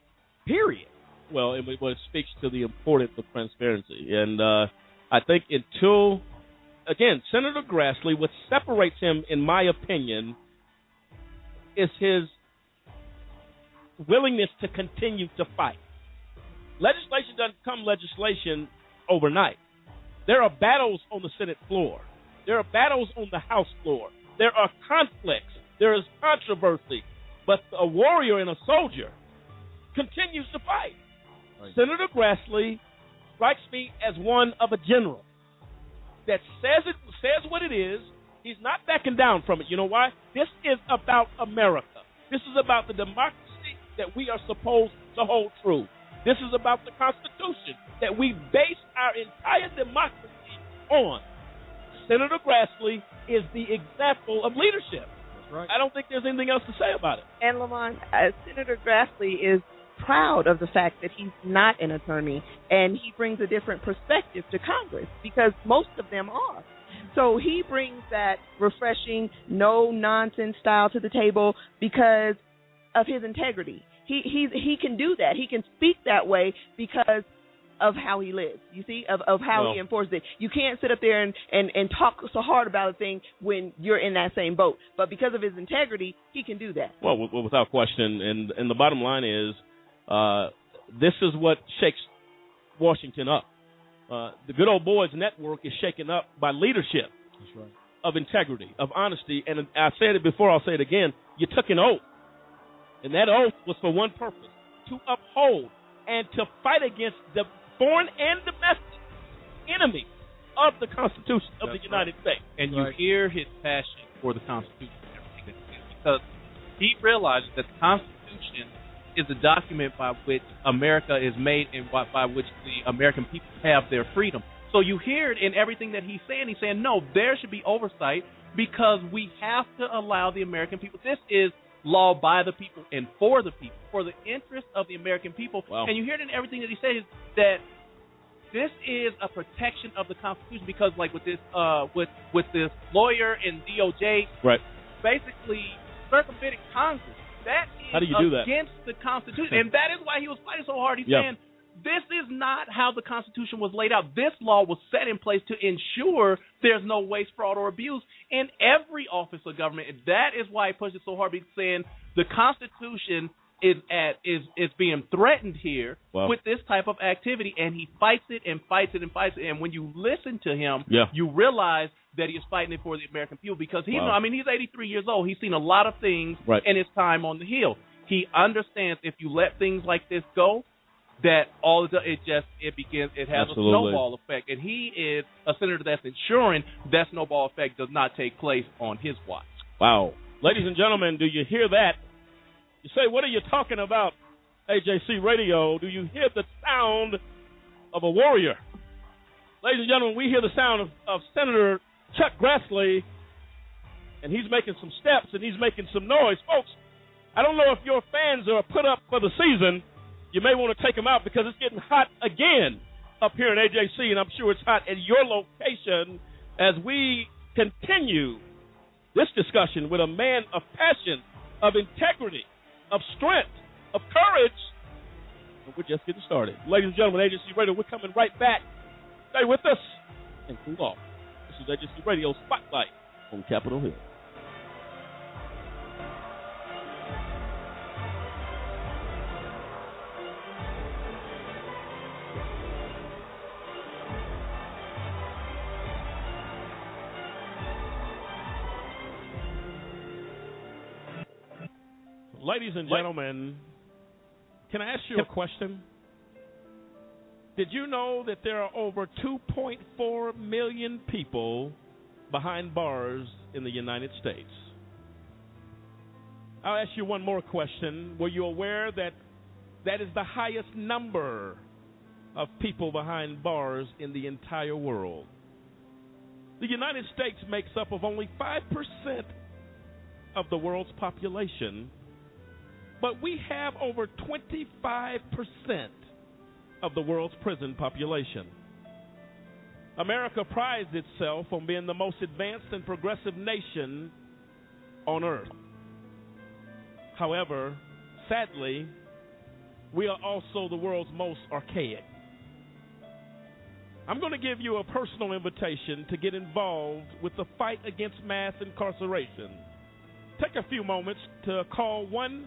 Period. well, it, well, it speaks to the importance of transparency, and uh, I think until again, Senator Grassley, what separates him, in my opinion, is his willingness to continue to fight. Legislation doesn't come legislation overnight. There are battles on the Senate floor. There are battles on the House floor. There are conflicts. There is controversy. But a warrior and a soldier continues to fight. Senator Grassley strikes me as one of a general that says it says what it is. He's not backing down from it. You know why? This is about America. This is about the democracy that we are supposed to hold true. This is about the Constitution that we base our entire democracy on. Senator Grassley is the example of leadership. Right. I don't think there's anything else to say about it. And Lamont, uh, Senator Grassley is proud of the fact that he's not an attorney and he brings a different perspective to Congress because most of them are. So he brings that refreshing, no nonsense style to the table because of his integrity. He he he can do that. He can speak that way because of how he lives. You see, of of how Well- he enforces it. You can't sit up there and, and and talk so hard about a thing when you're in that same boat. But because of his integrity, he can do that. Well, w- w- without question, and and the bottom line is, uh, this is what shakes Washington up. Uh, the Good Old Boys Network is shaken up by leadership That's right. of integrity, of honesty, and I said it before. I'll say it again. You took an oath, and that oath was for one purpose: to uphold and to fight against the foreign and domestic enemy of the Constitution of the That's United States. and you hear his passion for the Constitution and everything that it is because he realizes that the Constitution is a document by which America is made and by, by which the American people have their freedom. So you hear it in everything that he's saying. He's saying, no, there should be oversight because we have to allow the American people. This is law by the people and for the people, for the interest of the American people. Wow. And you hear it in everything that he says that this is a protection of the Constitution because, like with this, uh, with with this lawyer and DOJ, Right. basically circumventing Congress That is How do you do that? against the Constitution, and that is why he was fighting so hard. He's Yeah. saying this is not how the Constitution was laid out. This law was set in place to ensure there's no waste, fraud, or abuse in every office of government. And that is why he pushed it so hard. Because saying the Constitution is at is is being threatened here Wow. with this type of activity, and he fights it and fights it and fights it. And when you listen to him, Yeah. you realize that he is fighting it for the American people because he, Wow. I mean, he's 83 years old. He's seen a lot of things Right. in his time on the Hill. He understands if you let things like this go, that all it, does- it just it begins it has Absolutely. a snowball effect, and he is a senator that's ensuring that snowball effect does not take place on his watch. Wow. Ladies and gentlemen, do you hear that? You say, what are you talking about, AJC Radio? Do you hear the sound of a warrior? Ladies and gentlemen, we hear the sound of, of Senator Chuck Grassley, and he's making some steps and he's making some noise. Folks, I don't know if your fans are put up for the season. You may want to take them out because it's getting hot again up here in AJC, and I'm sure it's hot at your location as we continue this discussion with a man of passion, of integrity, of strength, of courage. And we're just getting started. Ladies and gentlemen, AJC Radio, we're coming right back. Stay with us and cool off. This is AJC Radio Spotlight on Capitol Hill. Ladies and gentlemen, can I ask you a question? Did you know that there are over 2.4 million people behind bars in the United States? I'll ask you one more question. Were you aware that that is the highest number of people behind bars in the entire world? The United States makes up of only 5% of the world's population, but we have over 25% of the world's prison population. America prides itself on being the most advanced and progressive nation on earth. However, sadly, we are also the world's most archaic. I'm going to give you a personal invitation to get involved with the fight against mass incarceration. Take a few moments to call 1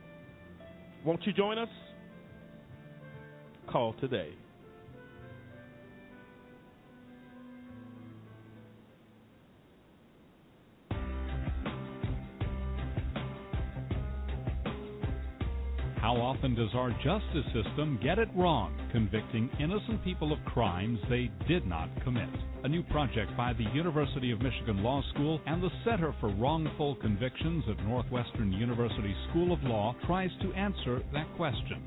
Won't you join us? Call today. How often does our justice system get it wrong, convicting innocent people of crimes they did not commit? A new project by the University of Michigan Law School and the Center for Wrongful Convictions at Northwestern University School of Law tries to answer that question.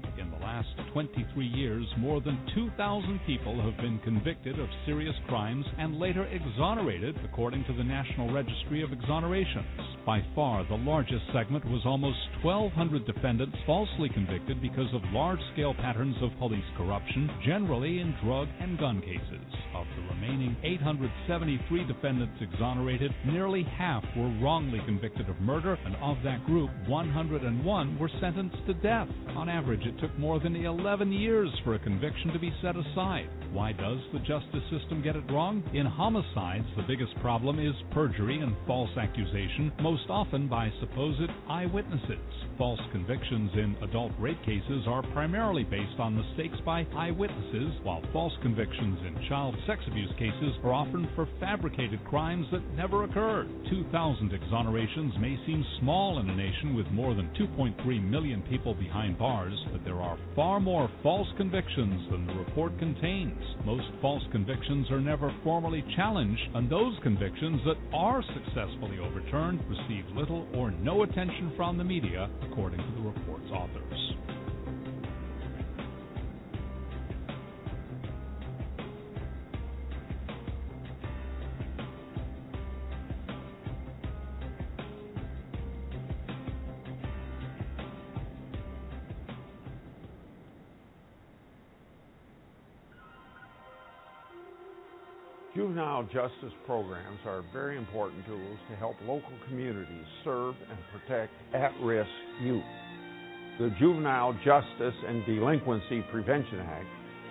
Last 23 years, more than 2,000 people have been convicted of serious crimes and later exonerated, according to the National Registry of Exonerations. By far, the largest segment was almost 1,200 defendants falsely convicted because of large scale patterns of police corruption, generally in drug and gun cases. Of the remaining 873 defendants exonerated, nearly half were wrongly convicted of murder, and of that group, 101 were sentenced to death. On average, it took more than 11 years for a conviction to be set aside. Why does the justice system get it wrong? In homicides, the biggest problem is perjury and false accusation, most often by supposed eyewitnesses. False convictions in adult rape cases are primarily based on mistakes by eyewitnesses, while false convictions in child sex abuse cases are often for fabricated crimes that never occurred. 2,000 exonerations may seem small in a nation with more than 2.3 million people behind bars, but there are far more false convictions than the report contains. Most false convictions are never formally challenged, and those convictions that are successfully overturned receive little or no attention from the media, according to the report's authors. Juvenile justice programs are very important tools to help local communities serve and protect at risk youth. The Juvenile Justice and Delinquency Prevention Act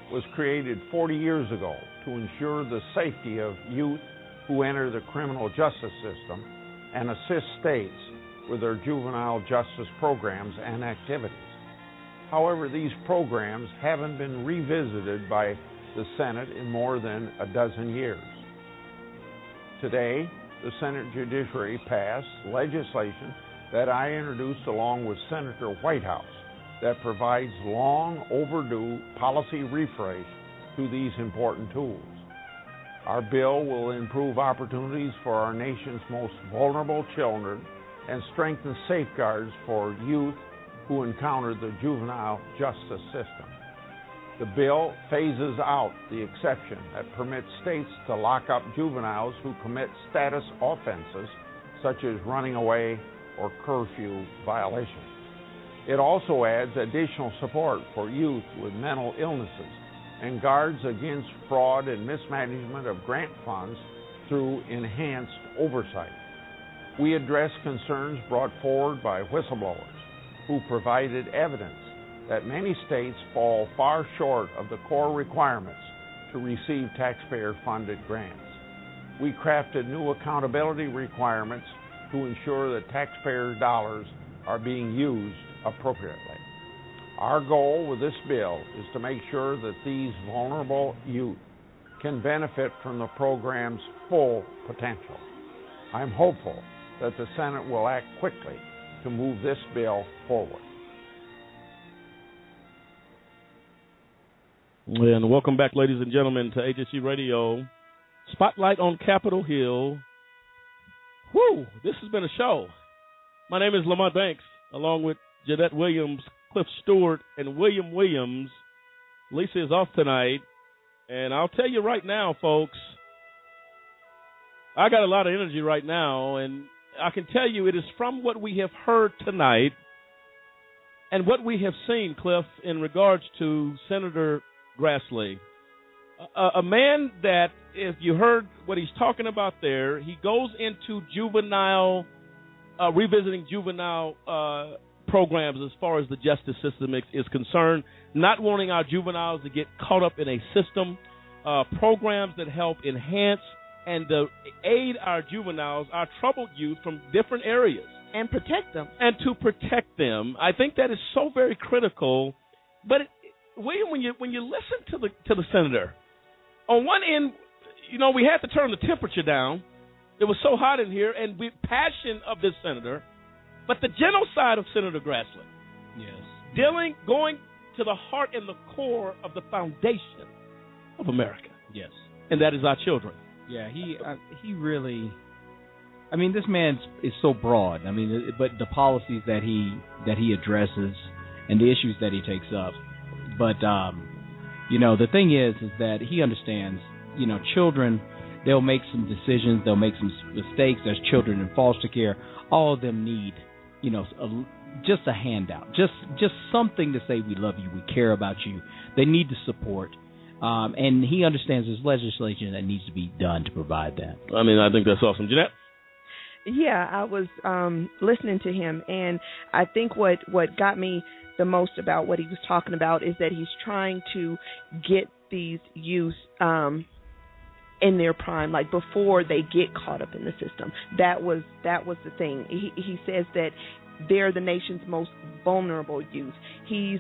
was created 40 years ago to ensure the safety of youth who enter the criminal justice system and assist states with their juvenile justice programs and activities. However, these programs haven't been revisited by the Senate in more than a dozen years. Today, the Senate Judiciary passed legislation that I introduced along with Senator Whitehouse that provides long overdue policy refresh to these important tools. Our bill will improve opportunities for our nation's most vulnerable children and strengthen safeguards for youth who encounter the juvenile justice system. The bill phases out the exception that permits states to lock up juveniles who commit status offenses such as running away or curfew violations. It also adds additional support for youth with mental illnesses and guards against fraud and mismanagement of grant funds through enhanced oversight. We address concerns brought forward by whistleblowers who provided evidence that many states fall far short of the core requirements to receive taxpayer funded grants. We crafted new accountability requirements to ensure that taxpayer dollars are being used appropriately. Our goal with this bill is to make sure that these vulnerable youth can benefit from the program's full potential. I'm hopeful that the Senate will act quickly to move this bill forward. And welcome back, ladies and gentlemen, to AJC Radio. Spotlight on Capitol Hill. Whoo, this has been a show. My name is Lamont Banks, along with Jeanette Williams, Cliff Stewart, and William Williams. Lisa is off tonight. And I'll tell you right now, folks, I got a lot of energy right now, and I can tell you it is from what we have heard tonight and what we have seen, Cliff, in regards to Senator Grassley. A, a, man that, if you heard what he's talking about there, he goes into juvenile, uh, revisiting juvenile uh, programs as far as the justice system is, is, concerned, not wanting our juveniles to get caught up in a system, uh, programs that help enhance and to aid our juveniles, our troubled youth from different areas. And protect them. And to protect them. I think that is so very critical. But it, William, when you when you listen to the to the senator, on one end, you know, we had to turn the temperature down. It was so hot in here, and the passion of this senator, but the genocide of Senator Grassley. Yes. Dealing, going to the heart and the core of the foundation of America. Yes. And that is our children. Yeah, he uh, he really. I mean, this man is so broad. I mean, but the policies that he that he addresses and the issues that he takes up but um, you know, the thing is, is that he understands. You know, children, they'll make some decisions, they'll make some mistakes. There's children in foster care. All of them need, you know, a, just a handout, just just something to say we love you, we care about you. They need the support. Um, and he understands there's legislation that needs to be done to provide that. I mean, I think that's awesome, Jeanette. Yeah, I was um, listening to him, and I think what what got me the most about what he was talking about is that he's trying to get these youth um in their prime like before they get caught up in the system. That was that was the thing. He he says that they're the nation's most vulnerable youth. He's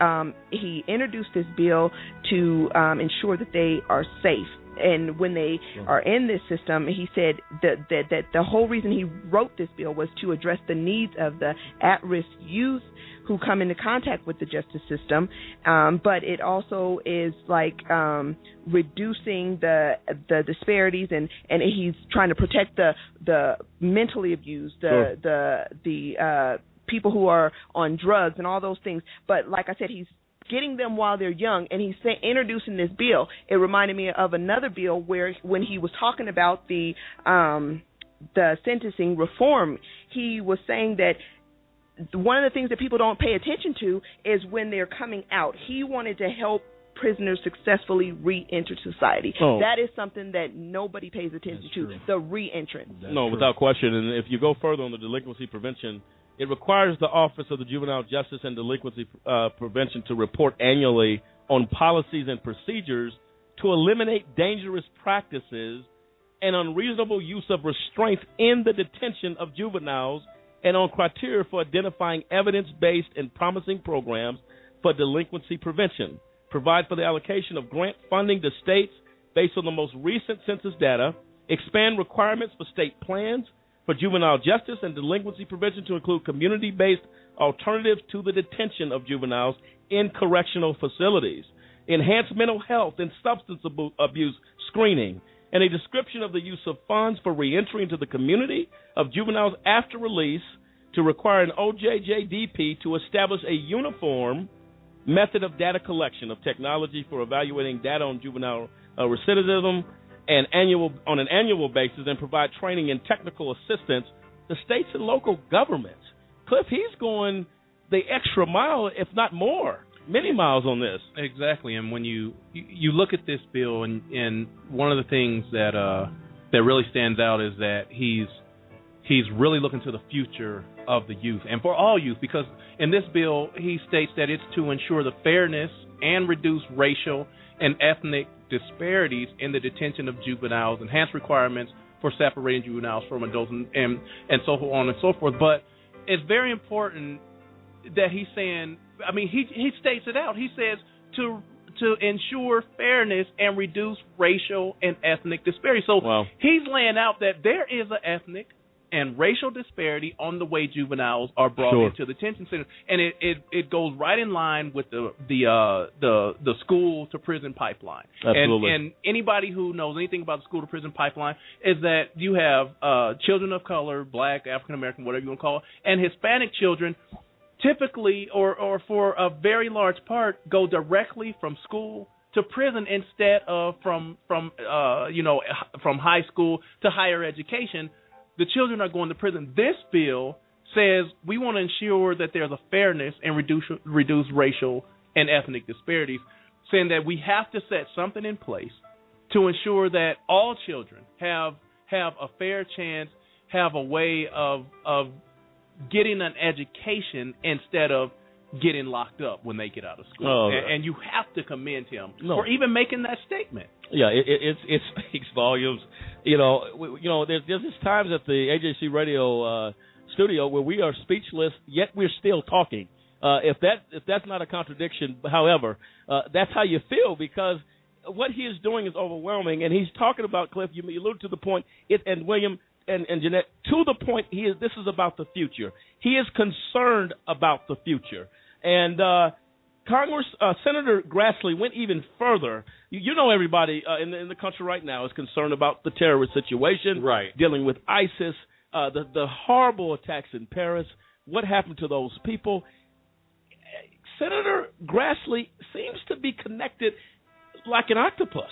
um he introduced this bill to um ensure that they are safe. And when they are in this system, he said that, that that the whole reason he wrote this bill was to address the needs of the at-risk youth who come into contact with the justice system. Um, but it also is like um, reducing the the disparities, and and he's trying to protect the the mentally abused, the Sure. the the uh, people who are on drugs and all those things. But like I said, he's getting them while they're young and he's say, introducing this bill it reminded me of another bill where when he was talking about the um the sentencing reform he was saying that one of the things that people don't pay attention to is when they're coming out he wanted to help prisoners successfully re-enter society. Oh. That is something that nobody pays attention to. The re-entrance. no, without question. And if you go further on the delinquency prevention, it requires the Office of the Juvenile Justice and Delinquency uh, Prevention to report annually on policies and procedures to eliminate dangerous practices and unreasonable use of restraint in the detention of juveniles and on criteria for identifying evidence based and promising programs for delinquency prevention. Provide for the allocation of grant funding to states based on the most recent census data. Expand requirements for state plans for juvenile justice and delinquency prevention to include community based alternatives to the detention of juveniles in correctional facilities. Enhance mental health and substance abu- abuse screening and a description of the use of funds for reentry into the community of juveniles after release to require an OJJDP to establish a uniform method of data collection of technology for evaluating data on juvenile uh, recidivism and annual on an annual basis and provide training and technical assistance to states and local governments. Cliff, he's going the extra mile, if not more, many miles on this. Exactly, and when you you, look at this bill, and and one of the things that uh that really stands out is that he's he's really looking to the future of the youth and for all youth because in this bill he states that it's to ensure the fairness and reduce racial and ethnic disparities in the detention of juveniles, enhance requirements for separating juveniles from adults, and and, and so on and so forth. But it's very important that he's saying. I mean, he he states it out. He says to to ensure fairness and reduce racial and ethnic disparity. So Wow. he's laying out that there is an ethnic and racial disparity on the way juveniles are brought Sure. into the detention center, and it, it it goes right in line with the the uh the the school to prison pipeline. Absolutely. And, and anybody who knows anything about the school to prison pipeline is that you have uh children of color, black, African American, whatever you want to call it, and Hispanic children typically or or for a very large part go directly from school to prison instead of from from uh you know from high school to higher education. The children are going to prison. This bill says we want to ensure that there's a fairness and reduce reduce racial and ethnic disparities saying that we have to set something in place to ensure that all children have have a fair chance have a way of of getting an education instead of getting locked up when they get out of school. Oh, and, and you have to commend him No. for even making that statement. Yeah, it it it, (laughs) speaks volumes. You know, we, you know, there's there's times at the AJC Radio uh, studio where we are speechless, yet we're still talking. Uh, if that if that's not a contradiction, however, uh, that's how you feel because what he is doing is overwhelming, and he's talking about Cliff. You alluded to the point, it and William and, and Jeanette to the point. He is. This is about the future. He is concerned about the future, and uh, Congress uh, Senator Grassley went even further. You, you know, everybody uh, in the in the country right now is concerned about the terrorist situation, right? Dealing with ISIS, uh, the the horrible attacks in Paris. What happened to those people? Senator Grassley seems to be connected like an octopus.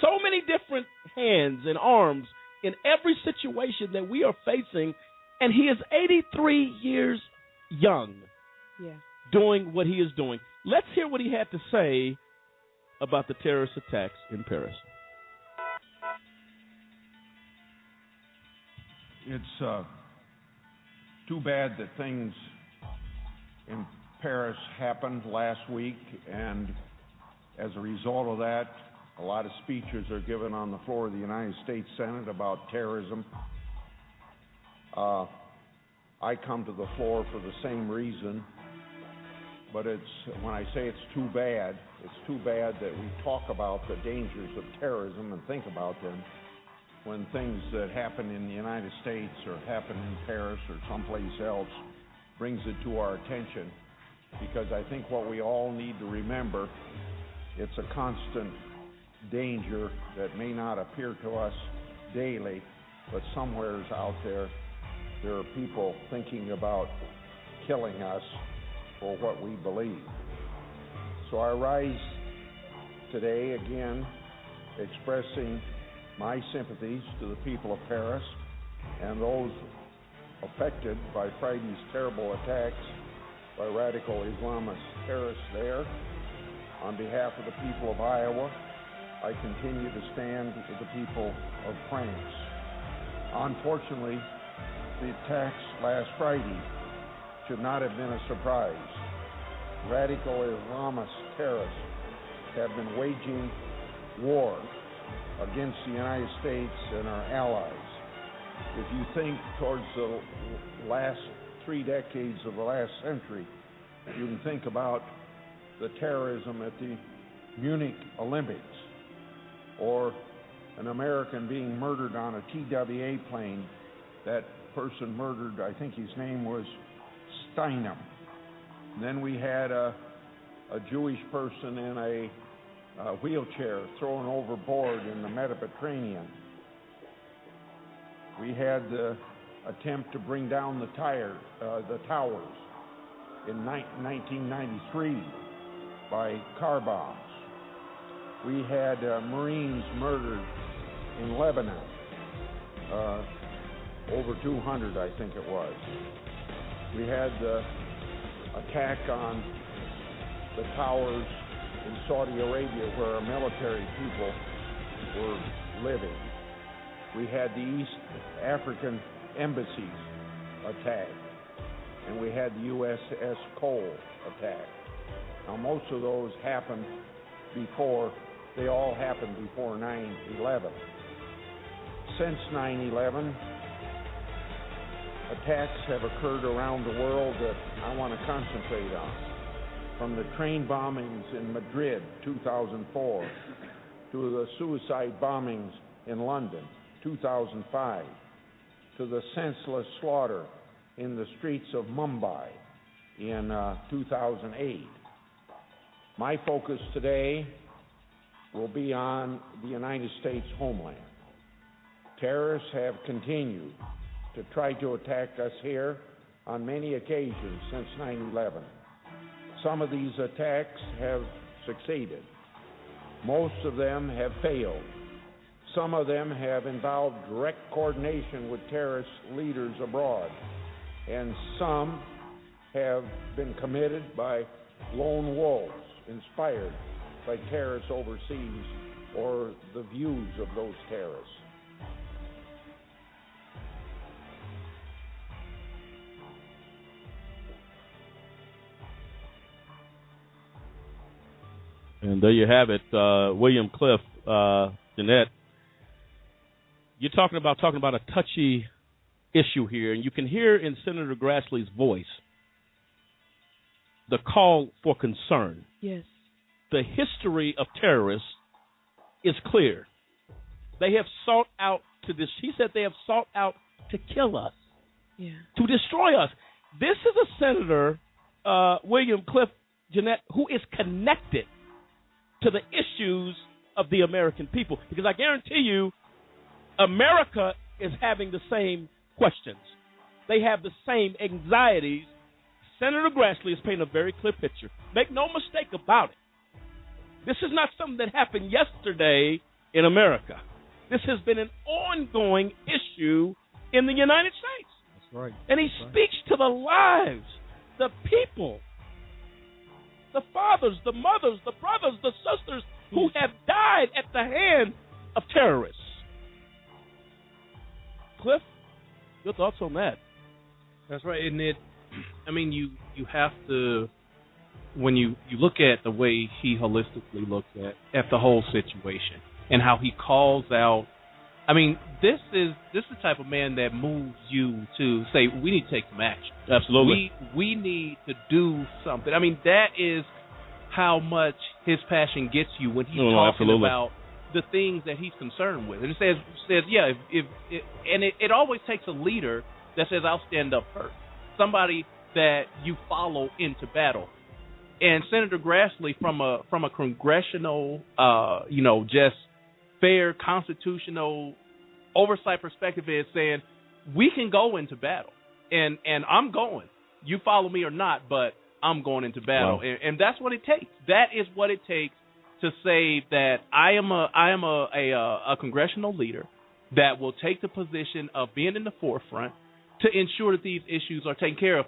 So many different hands and arms in every situation that we are facing, and he is 83 years young Yeah. doing what he is doing. Let's hear what he had to say about the terrorist attacks in Paris. It's uh, too bad that things in Paris happened last week, and as a result of that, a lot of speeches are given on the floor of the United States Senate about terrorism. Uh, I come to the floor for the same reason, but it's when I say it's too bad, it's too bad that we talk about the dangers of terrorism and think about them when things that happen in the United States or happen in Paris or someplace else brings it to our attention because I think what we all need to remember it's a constant danger that may not appear to us daily but somewheres out there there are people thinking about killing us for what we believe so I rise today again expressing my sympathies to the people of Paris and those affected by Friday's terrible attacks by radical Islamist terrorists there. On behalf of the people of Iowa, I continue to stand with the people of France. Unfortunately, the attacks last Friday should not have been a surprise. Radical Islamist terrorists have been waging war against the United States and our allies. If you think towards the last three decades of the last century, you can think about the terrorism at the Munich Olympics or an American being murdered on a TWA plane. That person murdered, I think his name was Steinem. Then we had a, a Jewish person in a, a wheelchair thrown overboard in the Mediterranean. We had the attempt to bring down the tire, uh, the towers in ni- 1993 by car. We had uh, Marines murdered in Lebanon, uh, over 200, I think it was. We had the attack on the towers in Saudi Arabia where our military people were living. We had the East African embassies attacked, and we had the USS Cole attacked. Now, most of those happened before, they all happened before 9 11. Since 9 11, attacks have occurred around the world that I want to concentrate on. From the train bombings in Madrid, 2004, to the suicide bombings in London, 2005, to the senseless slaughter in the streets of Mumbai in uh, 2008. My focus today will be on the United States homeland. Terrorists have continued to try to attack us here on many occasions since 9 11. Some of these attacks have succeeded, most of them have failed. Some of them have involved direct coordination with terrorist leaders abroad, and some have been committed by lone wolves inspired by terrorists overseas or the views of those terrorists. And there you have it, uh, William Cliff, uh, Jeanette. You're talking about talking about a touchy issue here, and you can hear in Senator Grassley's voice the call for concern. Yes. The history of terrorists is clear. They have sought out to this. He said they have sought out to kill us, Yeah. to destroy us. This is a senator, uh, William Cliff Jeanette, who is connected to the issues of the American people. Because I guarantee you, America is having the same questions. They have the same anxieties. Senator Grassley is painting a very clear picture. Make no mistake about it. This is not something that happened yesterday in America. This has been an ongoing issue in the United States. That's right. And he That's right. speaks to the lives, the people, the fathers, the mothers, the brothers, the sisters who hmm. have died at the hand of terrorists. Cliff, your thoughts on that? That's right, and it. (clears throat) I mean, you you have to when you you look at the way he holistically looks at at the whole situation and how he calls out. I mean, this is this is the type of man that moves you to say we need to take some action. Absolutely. We we need to do something. I mean, that is how much his passion gets you when he's No, no, talking absolutely. about the things that he's concerned with. And it says says yeah, if, if it, and it, it always takes a leader that says I'll stand up first. Somebody that you follow into battle. And Senator Grassley from a from a congressional uh, you know, just fair constitutional oversight perspective is saying we can go into battle. And and I'm going. You follow me or not, but I'm going into battle. Wow. And, and that's what it takes. That is what it takes to say that I am a I am a a, uh, a congressional leader that will take the position of being in the forefront to ensure that these issues are taken care of.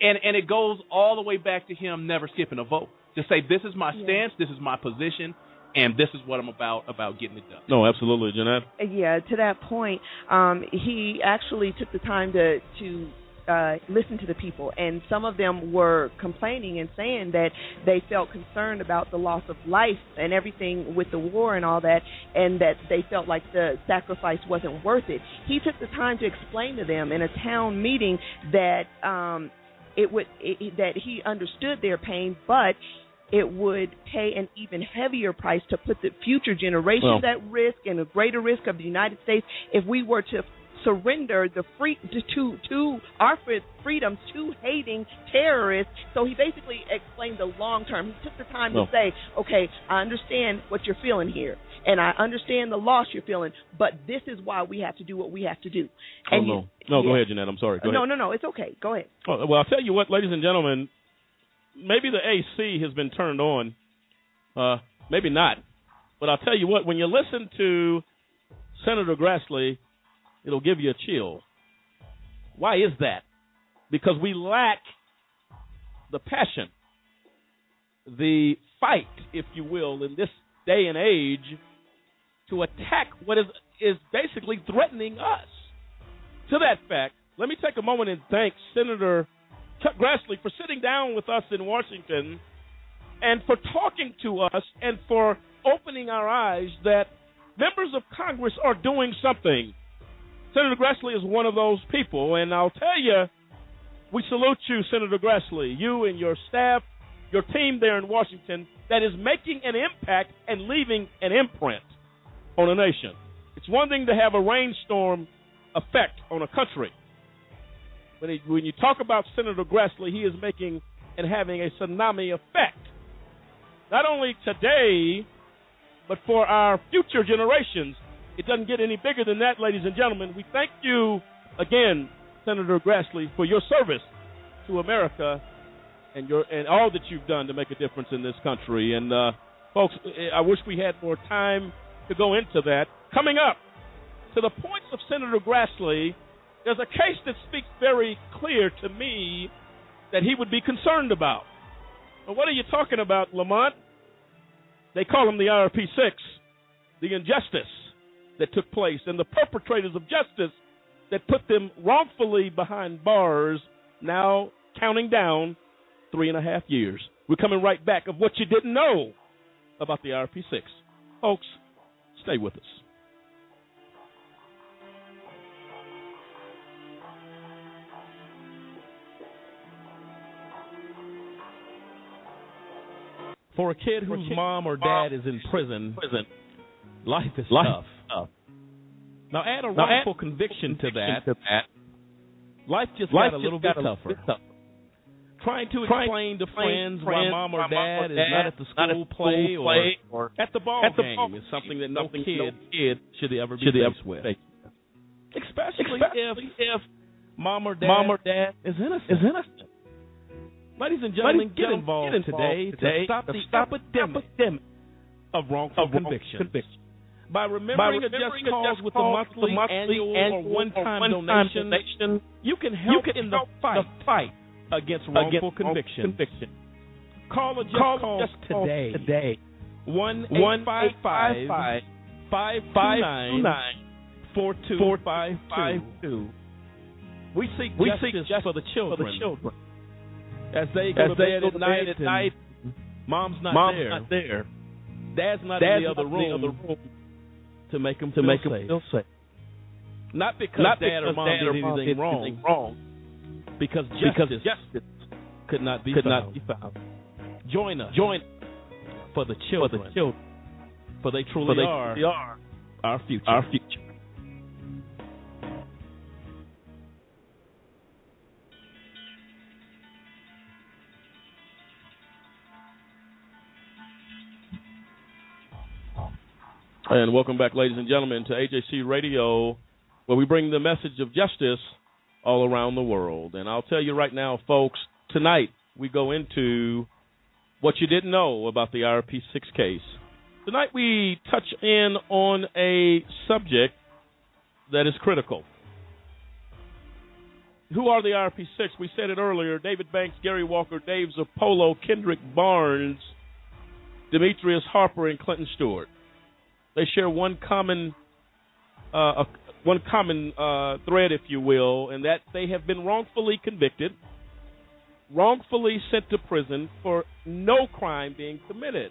And and it goes all the way back to him never skipping a vote. to say this is my stance, this is my position, and this is what I'm about about getting it done. No, absolutely, Jeanette. Yeah, to that point, um, he actually took the time to to uh, listen to the people, and some of them were complaining and saying that they felt concerned about the loss of life and everything with the war and all that, and that they felt like the sacrifice wasn't worth it. He took the time to explain to them in a town meeting that um, it would it, that he understood their pain, but it would pay an even heavier price to put the future generations Well- at risk and a greater risk of the United States if we were to surrender the free to to, to our fre- freedoms to hating terrorists. So he basically explained the long term. He took the time Well- to say, "Okay, I understand what you're feeling here, and I understand the loss you're feeling, but this is why we have to do what we have to do." Oh And no, you- no, go ahead, Jeanette. I'm sorry. Go no, ahead. no, no. It's okay. Go ahead. Oh, well, I'll tell you what, ladies and gentlemen, maybe the AC has been turned on. Uh, maybe not. But I'll tell you what, when you listen to Senator Grassley, it'll give you a chill. Why is that? Because we lack the passion, the fight, if you will, in this day and age to attack what is is basically threatening us. To that fact, let me take a moment and thank Senator Chuck Grassley for sitting down with us in Washington and for talking to us and for opening our eyes that members of Congress are doing something. Senator Grassley is one of those people, and I'll tell you, we salute you, Senator Grassley, you and your staff, your team there in Washington that is making an impact and leaving an imprint on a nation. It's one thing to have a rainstorm effect on a country. When, he, when you talk about Senator Grassley, he is making and having a tsunami effect. Not only today, but for our future generations. It doesn't get any bigger than that, ladies and gentlemen. We thank you again, Senator Grassley, for your service to America and your and all that you've done to make a difference in this country. And uh, folks, I wish we had more time to go into that. Coming up, to the points of Senator Grassley, there's a case that speaks very clear to me that he would be concerned about. But what are you talking about, Lamont? They call him the IRP 6, the injustice that took place, and the perpetrators of justice that put them wrongfully behind bars, now counting down three and a half years. We're coming right back of what you didn't know about the RP6. Folks, stay with us. For a kid whose mom or dad is in prison, life is Life tough. Now add a Now add wrongful conviction to that. to that. Life just Life got a little bit tougher. Trying to explain to to friends explain why mom or why mom or dad is not at the at school the play, or, play or at the ball at the game ball is something that no something kid, kid should ever be should faced ever with. Especially, Especially if, if mom or dad, Mom or dad is innocent. is innocent. Ladies and gentlemen, Ladies get involved get involved today, today to stop to the stop epidemic, epidemic of wrongful of wrongful convictions. conviction. By remembering, By a just remembering a just with cause a monthly, with a monthly, annual, annual, or one-time, one-time donation, donation, you can help can in the fight, the fight against wrongful conviction. conviction. Call a just Call cause just today. today. One One five five five five five nine four two four five five two. We seek We justice, seek justice for the children, for the children. as they go As to they at night. at night, mom's not Mom's there. not there. Dad's not Dad's in the other not in the other room to make them to feel make safe. them feel safe. Not because Not dad or because mom dad or mom anything did wrong, anything wrong, because because justice justice could not be could found. not be found. Join us. Join for the children, for the children, For they truly for they are truly are our future. our future. And welcome back, ladies and gentlemen, to AJC Radio, where we bring the message of justice all around the world. And I'll tell you right now, folks, tonight we go into what you didn't know about the IRP 6 case. Tonight we touch in on a subject that is critical. who are the IRP6? We said it earlier. David Banks, Gary Walker, Dave Zirpolo, Kendrick Barnes, Demetrius Harper, and Clinton Stewart. They share one common uh, one common uh, thread, if you will, and that they have been wrongfully convicted, wrongfully sent to prison for no crime being committed.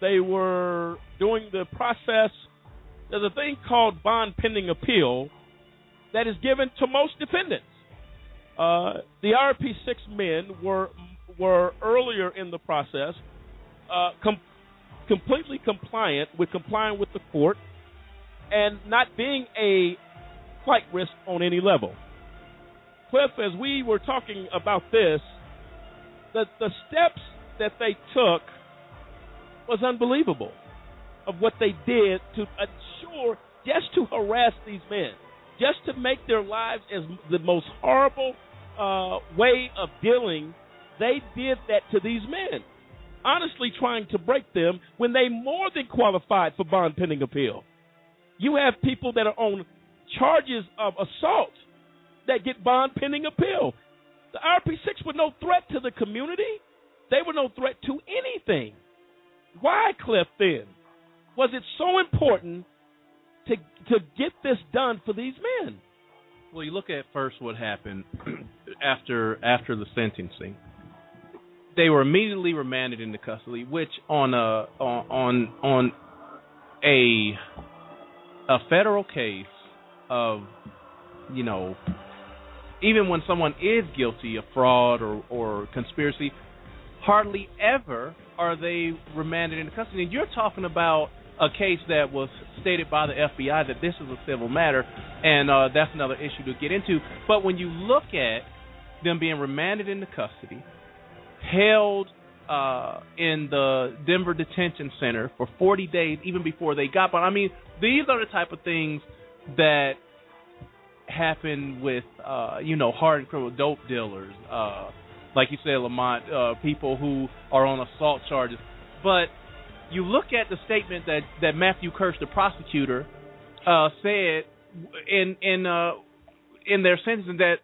They were doing the process. There's a thing called bond pending appeal that is given to most defendants. Uh, the RP six men were were earlier in the process uh, com- completely compliant with complying with the court and not being a flight risk on any level. Cliff, as we were talking about this, the the steps that they took was unbelievable of what they did to ensure just to harass these men, just to make their lives as the most horrible uh, way of dealing. They did that to these men, honestly trying to break them when they more than qualified for bond pending appeal. You have people that are on charges of assault that get bond pending appeal. The RP6 were no threat to the community. They were no threat to anything. Why, Cliff, then, was it so important to to get this done for these men? Well, you look at first what happened (clears throat) after after the sentencing. They were immediately remanded into custody, which on a on on a a federal case of you know even when someone is guilty of fraud or or conspiracy, hardly ever are they remanded into custody. And you're talking about a case that was stated by the FBI that this is a civil matter, and uh, that's another issue to get into. But when you look at them being remanded into custody, held uh, in the Denver Detention Center for 40 days, even before they got. But I mean, these are the type of things that happen with, uh, you know, hardened criminal dope dealers, uh, like you said, Lamont, uh, people who are on assault charges. But you look at the statement that that Matthew Kirsch, the prosecutor, uh, said in in uh, in their sentencing that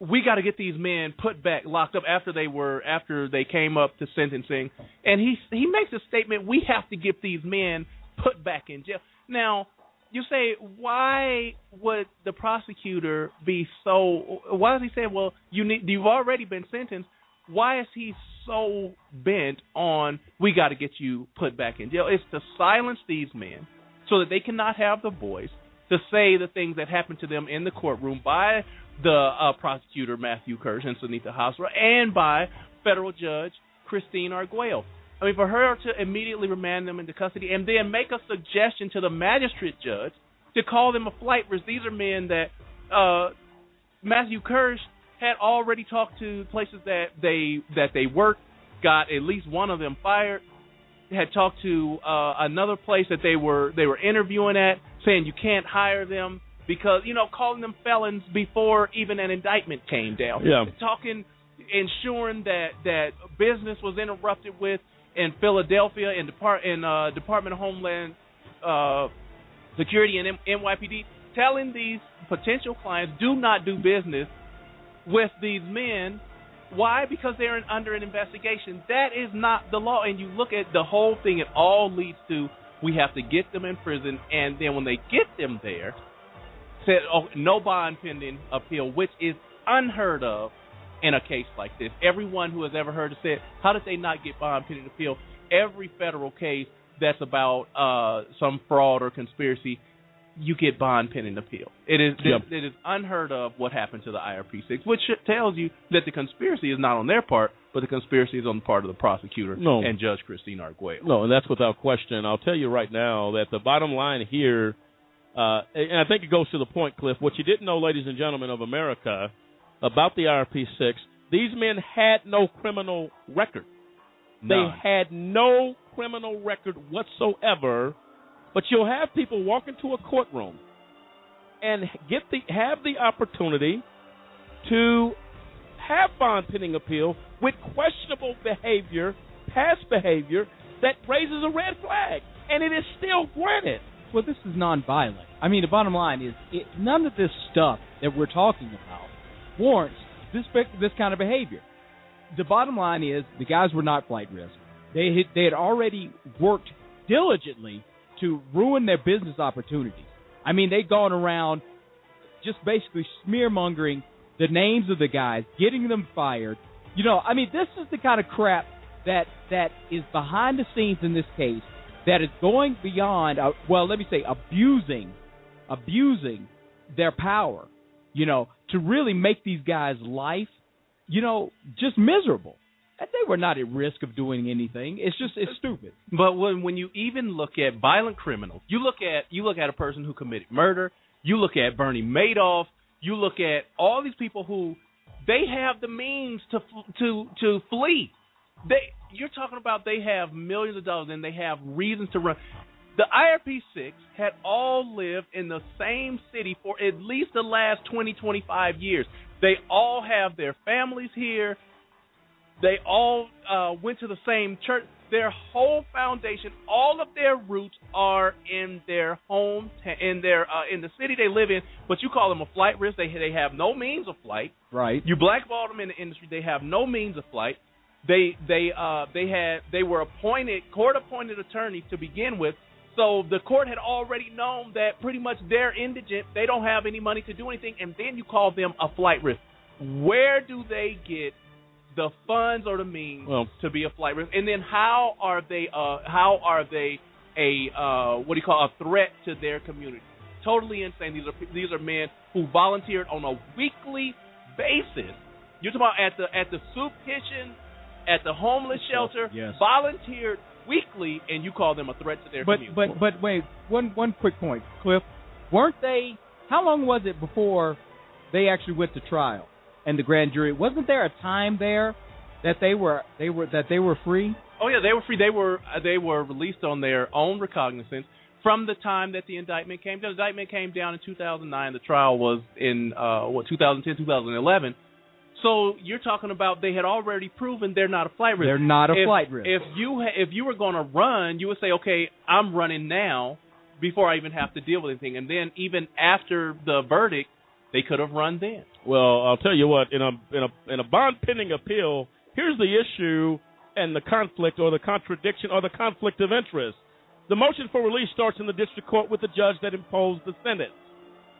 we got to get these men put back locked up after they were after they came up to sentencing, and he he makes a statement: we have to get these men put back in jail. Now, you say why would the prosecutor be so? Why does he say, well, you need you've already been sentenced? Why is he so bent on we got to get you put back in jail? It's to silence these men so that they cannot have the voice to say the things that happened to them in the courtroom by the uh, prosecutor Matthew Kirsch and Suneeta Hazra and by federal judge Christine Arguello. I mean, for her to immediately remand them into custody and then make a suggestion to the magistrate judge to call them a flight risk. These are men that uh, Matthew Kirsch had already talked to places that they that they worked, got at least one of them fired. Had talked to uh, another place that they were they were interviewing at, saying you can't hire them because you know calling them felons before even an indictment came down. Yeah. Talking, ensuring that that business was interrupted with in Philadelphia in Depart in uh, Department of Homeland uh, Security and M- NYPD, telling these potential clients do not do business with these men. Why? Because they're in, under an investigation. That is not the law. And you look at the whole thing; it all leads to we have to get them in prison, and then when they get them there, said oh, no bond pending appeal, which is unheard of in a case like this. Everyone who has ever heard it said, how did they not get bond pending appeal? Every federal case that's about uh, some fraud or conspiracy, you get bond pending appeal. It is Yep. it is unheard of what happened to the IRP6, which tells you that the conspiracy is not on their part, but the conspiracy is on the part of the prosecutor No. and Judge Christine Arguello. No, and that's without question. I'll tell you right now that the bottom line here, uh, and I think it goes to the point, Cliff. What you didn't know, ladies and gentlemen of America, about the IRP6, these men had no criminal record. They had no criminal record whatsoever. But you'll have people walk into a courtroom and get the have the opportunity to have bond pending appeal with questionable behavior, past behavior that raises a red flag, and it is still granted. Well, this is nonviolent. I mean, the bottom line is it, none of this stuff that we're talking about warrants this this kind of behavior. The bottom line is the guys were not flight risk. They had, they had already worked diligently to ruin their business opportunities. I mean, they'd gone around just basically smear mongering the names of the guys, getting them fired. You know, I mean, this is the kind of crap that that is behind the scenes in this case that is going beyond. Uh, well, let me say, abusing, abusing their power. You know, to really make these guys' life, you know, just miserable. And They were not at risk of doing anything. It's just it's stupid. But when when you even look at violent criminals, you look at you look at a person who committed murder. You look at Bernie Madoff. You look at all these people who they have the means to to to flee. They you're talking about they have millions of dollars and they have reasons to run. The IRP six had all lived in the same city for at least the last 20, 25 years. They all have their families here. They all uh, went to the same church. Their whole foundation, all of their roots are in their home, in their uh, in the city they live in. But you call them a flight risk. They they have no means of flight. Right. You blackball them in the industry. They have no means of flight. They they uh they had they were appointed court appointed attorneys to begin with. So the court had already known that pretty much they're indigent. They don't have any money to do anything, and then you call them a flight risk. Where do they get the funds or the means well, to be a flight risk? And then how are they uh how are they a uh what do you call a threat to their community? Totally insane. These are these are men who volunteered on a weekly basis. You're talking about at the at the soup kitchen, at the homeless shelter, yes. volunteered weekly, and you call them a threat to their but, community. But but wait, one one quick point, Cliff. Weren't they? How long was it before they actually went to trial and the grand jury? Wasn't there a time there that they were they were that they were free? Oh yeah, they were free. They were uh, they were released on their own recognizance from the time that the indictment came down. The indictment came down in 2009. The trial was in uh what 2010 2011. So you're talking about they had already proven they're not a flight risk. They're not a if, flight risk. If you ha- if you were going to run, you would say, okay, I'm running now before I even have to deal with anything. And then even after the verdict, they could have run then. Well, I'll tell you what. In a in a in a bond pending appeal, here's the issue and the conflict or the contradiction or the conflict of interest. The motion for release starts in the district court with the judge that imposed the sentence.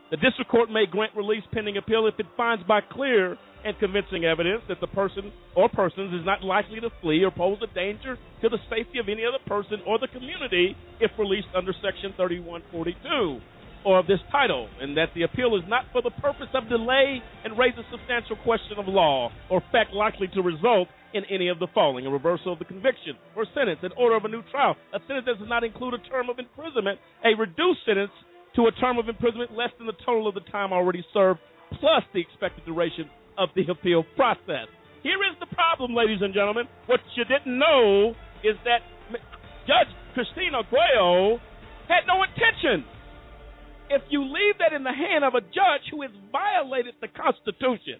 The district court may grant release pending appeal if it finds by clear and convincing evidence that the person or persons is not likely to flee or pose a danger to the safety of any other person or the community if released under Section 3142 or of this title, and that the appeal is not for the purpose of delay and raise a substantial question of law or fact likely to result in any of the following: a reversal of the conviction or sentence, an order of a new trial, a sentence that does not include a term of imprisonment, a reduced sentence to a term of imprisonment less than the total of the time already served, plus the expected duration of the appeal process. Here is the problem, ladies and gentlemen. What you didn't know is that Judge Christina Arguello had no intention. If you leave that in the hand of a judge who has violated the Constitution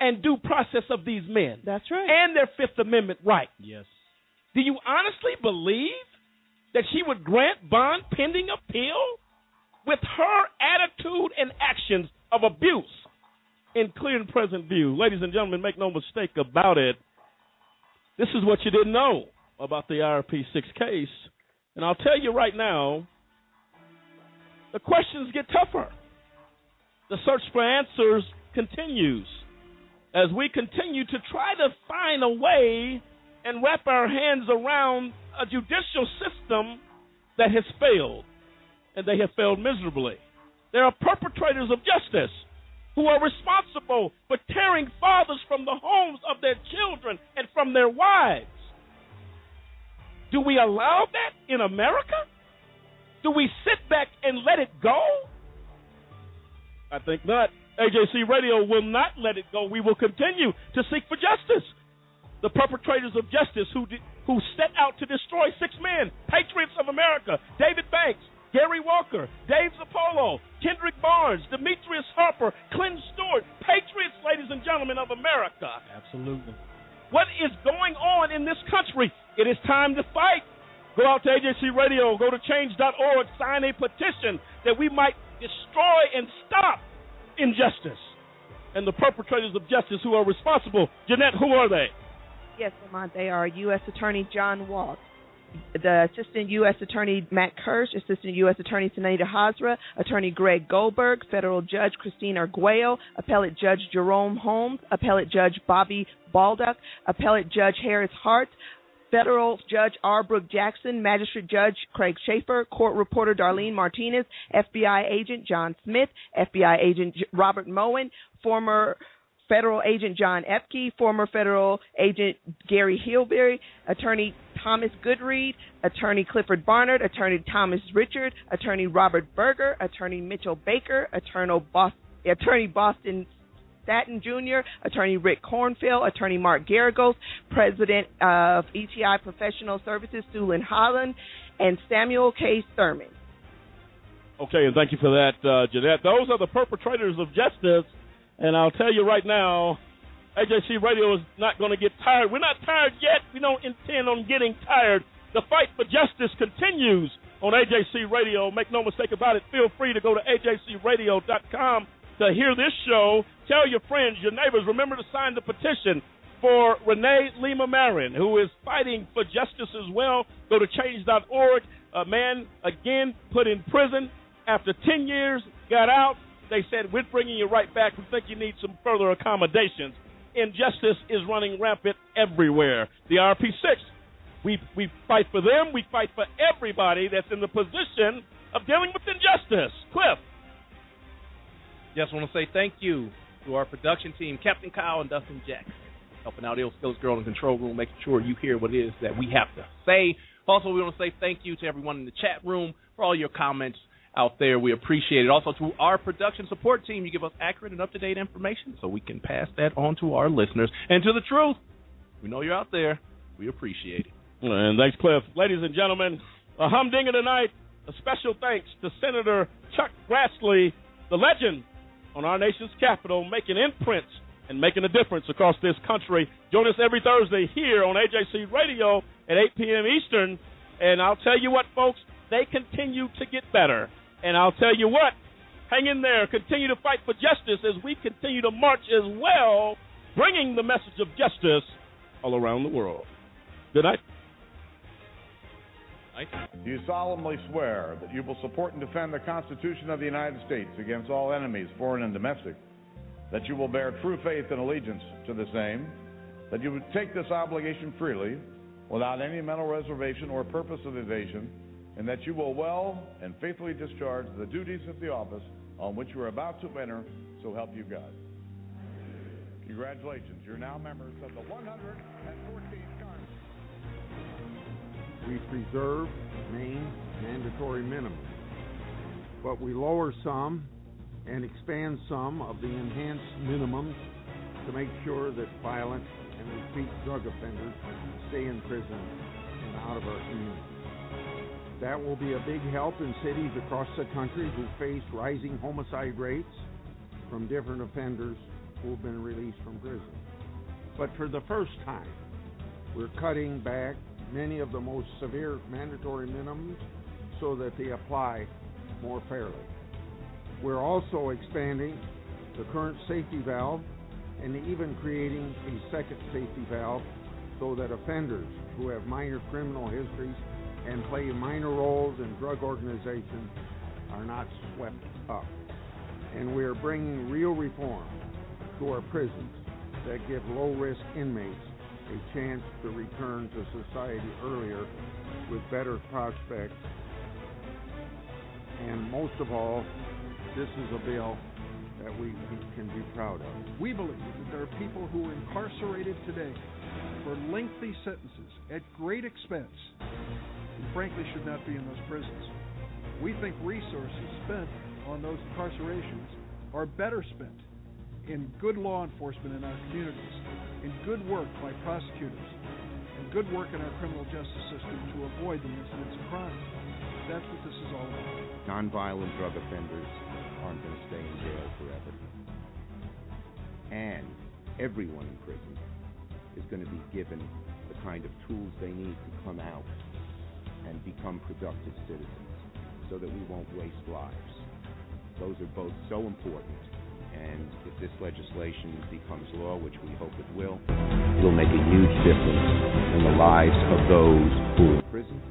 and due process of these men, that's right, and their Fifth Amendment right, yes. Do you honestly believe that she would grant bond pending appeal with her attitude and actions of abuse in clear and present view. Ladies and gentlemen, make no mistake about it. This is what you didn't know about the IRP 6 case. And I'll tell you right now, the questions get tougher. The search for answers continues as we continue to try to find a way and wrap our hands around a judicial system that has failed, and they have failed miserably. There are perpetrators of justice who are responsible for tearing fathers from the homes of their children and from their wives. Do we allow that in America? Do we sit back and let it go? I think not. AJC Radio will not let it go. We will continue to seek for justice. The perpetrators of justice who did, who set out to destroy six men, patriots of America, David Banks, Gary Walker, Dave Zirpolo, Kendrick Barnes, Demetrius Harper, Clint Stewart, patriots, ladies and gentlemen of America. Absolutely. What is going on in this country? It is time to fight. Go out to AJC Radio, go to change.org, sign a petition that we might destroy and stop injustice. and the perpetrators of justice who are responsible. Jeanette, who are they? Yes, Lamont, they are U.S. Attorney John Walsh, the Assistant U.S. Attorney Matt Kirsch, Assistant U.S. Attorney Suneeta Hazra, Attorney Greg Goldberg, Federal Judge Christine Arguello, Appellate Judge Jerome Holmes, Appellate Judge Bobby Baldock, Appellate Judge Harris Hartz, Federal Judge R. Brooke Jackson, Magistrate Judge Craig Shaffer, Court Reporter Darlene Martinez, FBI Agent John Smith, FBI Agent Robert Moen, former Federal Agent John Epke, former Federal Agent Gary Hillberry, Attorney Thomas Goodread, Attorney Clifford Barnard, Attorney Thomas Richard, Attorney Robert Berger, Attorney Mitchell Baker, Attorney Boston, Staton Jr., Attorney Rick Kornfeld, Attorney Mark Geragos, President of ETI Professional Services, Sulin Holland, and Samuel K. Thurman. Okay, and thank you for that, uh, Jeanette. Those are the perpetrators of justice, and I'll tell you right now, AJC Radio is not going to get tired. We're not tired yet. We don't intend on getting tired. The fight for justice continues on AJC Radio. Make no mistake about it. Feel free to go to ajcradio.com to hear this show. Tell your friends, your neighbors. Remember to sign the petition for Rene Lima Marin, who is fighting for justice as well. Go to change.org. A man, again, put in prison after 10 years, got out. They said, We're bringing you right back. We think you need some further accommodations. Injustice is running rampant everywhere. The RP6, we, we fight for them. We fight for everybody that's in the position of dealing with injustice. Cliff. Just want to say thank you to our production team, Captain Kyle and Dustin Jackson, helping out Ill Skills Girl in the control room, making sure you hear what it is that we have to say. Also, we want to say thank you to everyone in the chat room for all your comments out there. We appreciate it. Also, to our production support team, you give us accurate and up to date information so we can pass that on to our listeners. And to the truth, we know you're out there. We appreciate it. And thanks, Cliff. Ladies and gentlemen, a humdinger tonight. A special thanks to Senator Chuck Grassley, the legend on our nation's capital, making imprints and making a difference across this country. Join us every Thursday here on AJC Radio at 8 p.m. Eastern. And I'll tell you what, folks, they continue to get better. And I'll tell you what, hang in there. Continue to fight for justice as we continue to march as well, bringing the message of justice all around the world. Good night. Do you solemnly swear that you will support and defend the Constitution of the United States against all enemies, foreign and domestic, that you will bear true faith and allegiance to the same, that you would take this obligation freely, without any mental reservation or purpose of evasion, and that you will well and faithfully discharge the duties of the office on which you are about to enter, so help you God. Congratulations, you're now members of the 114th Congress. We preserve Maine mandatory minimums, but we lower some and expand some of the enhanced minimums to make sure that violent and repeat drug offenders stay in prison and out of our community. That will be a big help in cities across the country who face rising homicide rates from different offenders who have been released from prison. But for the first time, we're cutting back many of the most severe mandatory minimums so that they apply more fairly. We're also expanding the current safety valve and even creating a second safety valve so that offenders who have minor criminal histories and play minor roles in drug organizations are not swept up. And we are bringing real reform to our prisons that give low risk inmates a chance to return to society earlier with better prospects. And most of all, this is a bill that we, we can be proud of. We believe that there are people who are incarcerated today for lengthy sentences at great expense and frankly should not be in those prisons. We think resources spent on those incarcerations are better spent in good law enforcement in our communities, in good work by prosecutors, and good work in our criminal justice system to avoid the incidents of crime. That's what this is all about. Nonviolent drug offenders aren't going to stay in jail forever. And everyone in prison is going to be given the kind of tools they need to come out and become productive citizens so that we won't waste lives. Those are both so important And if this legislation becomes law, which we hope it will, it'll make a huge difference in the lives of those who are in prison,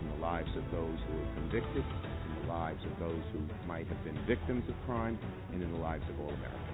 in the lives of those who are convicted, in the lives of those who might have been victims of crime, and in the lives of all Americans.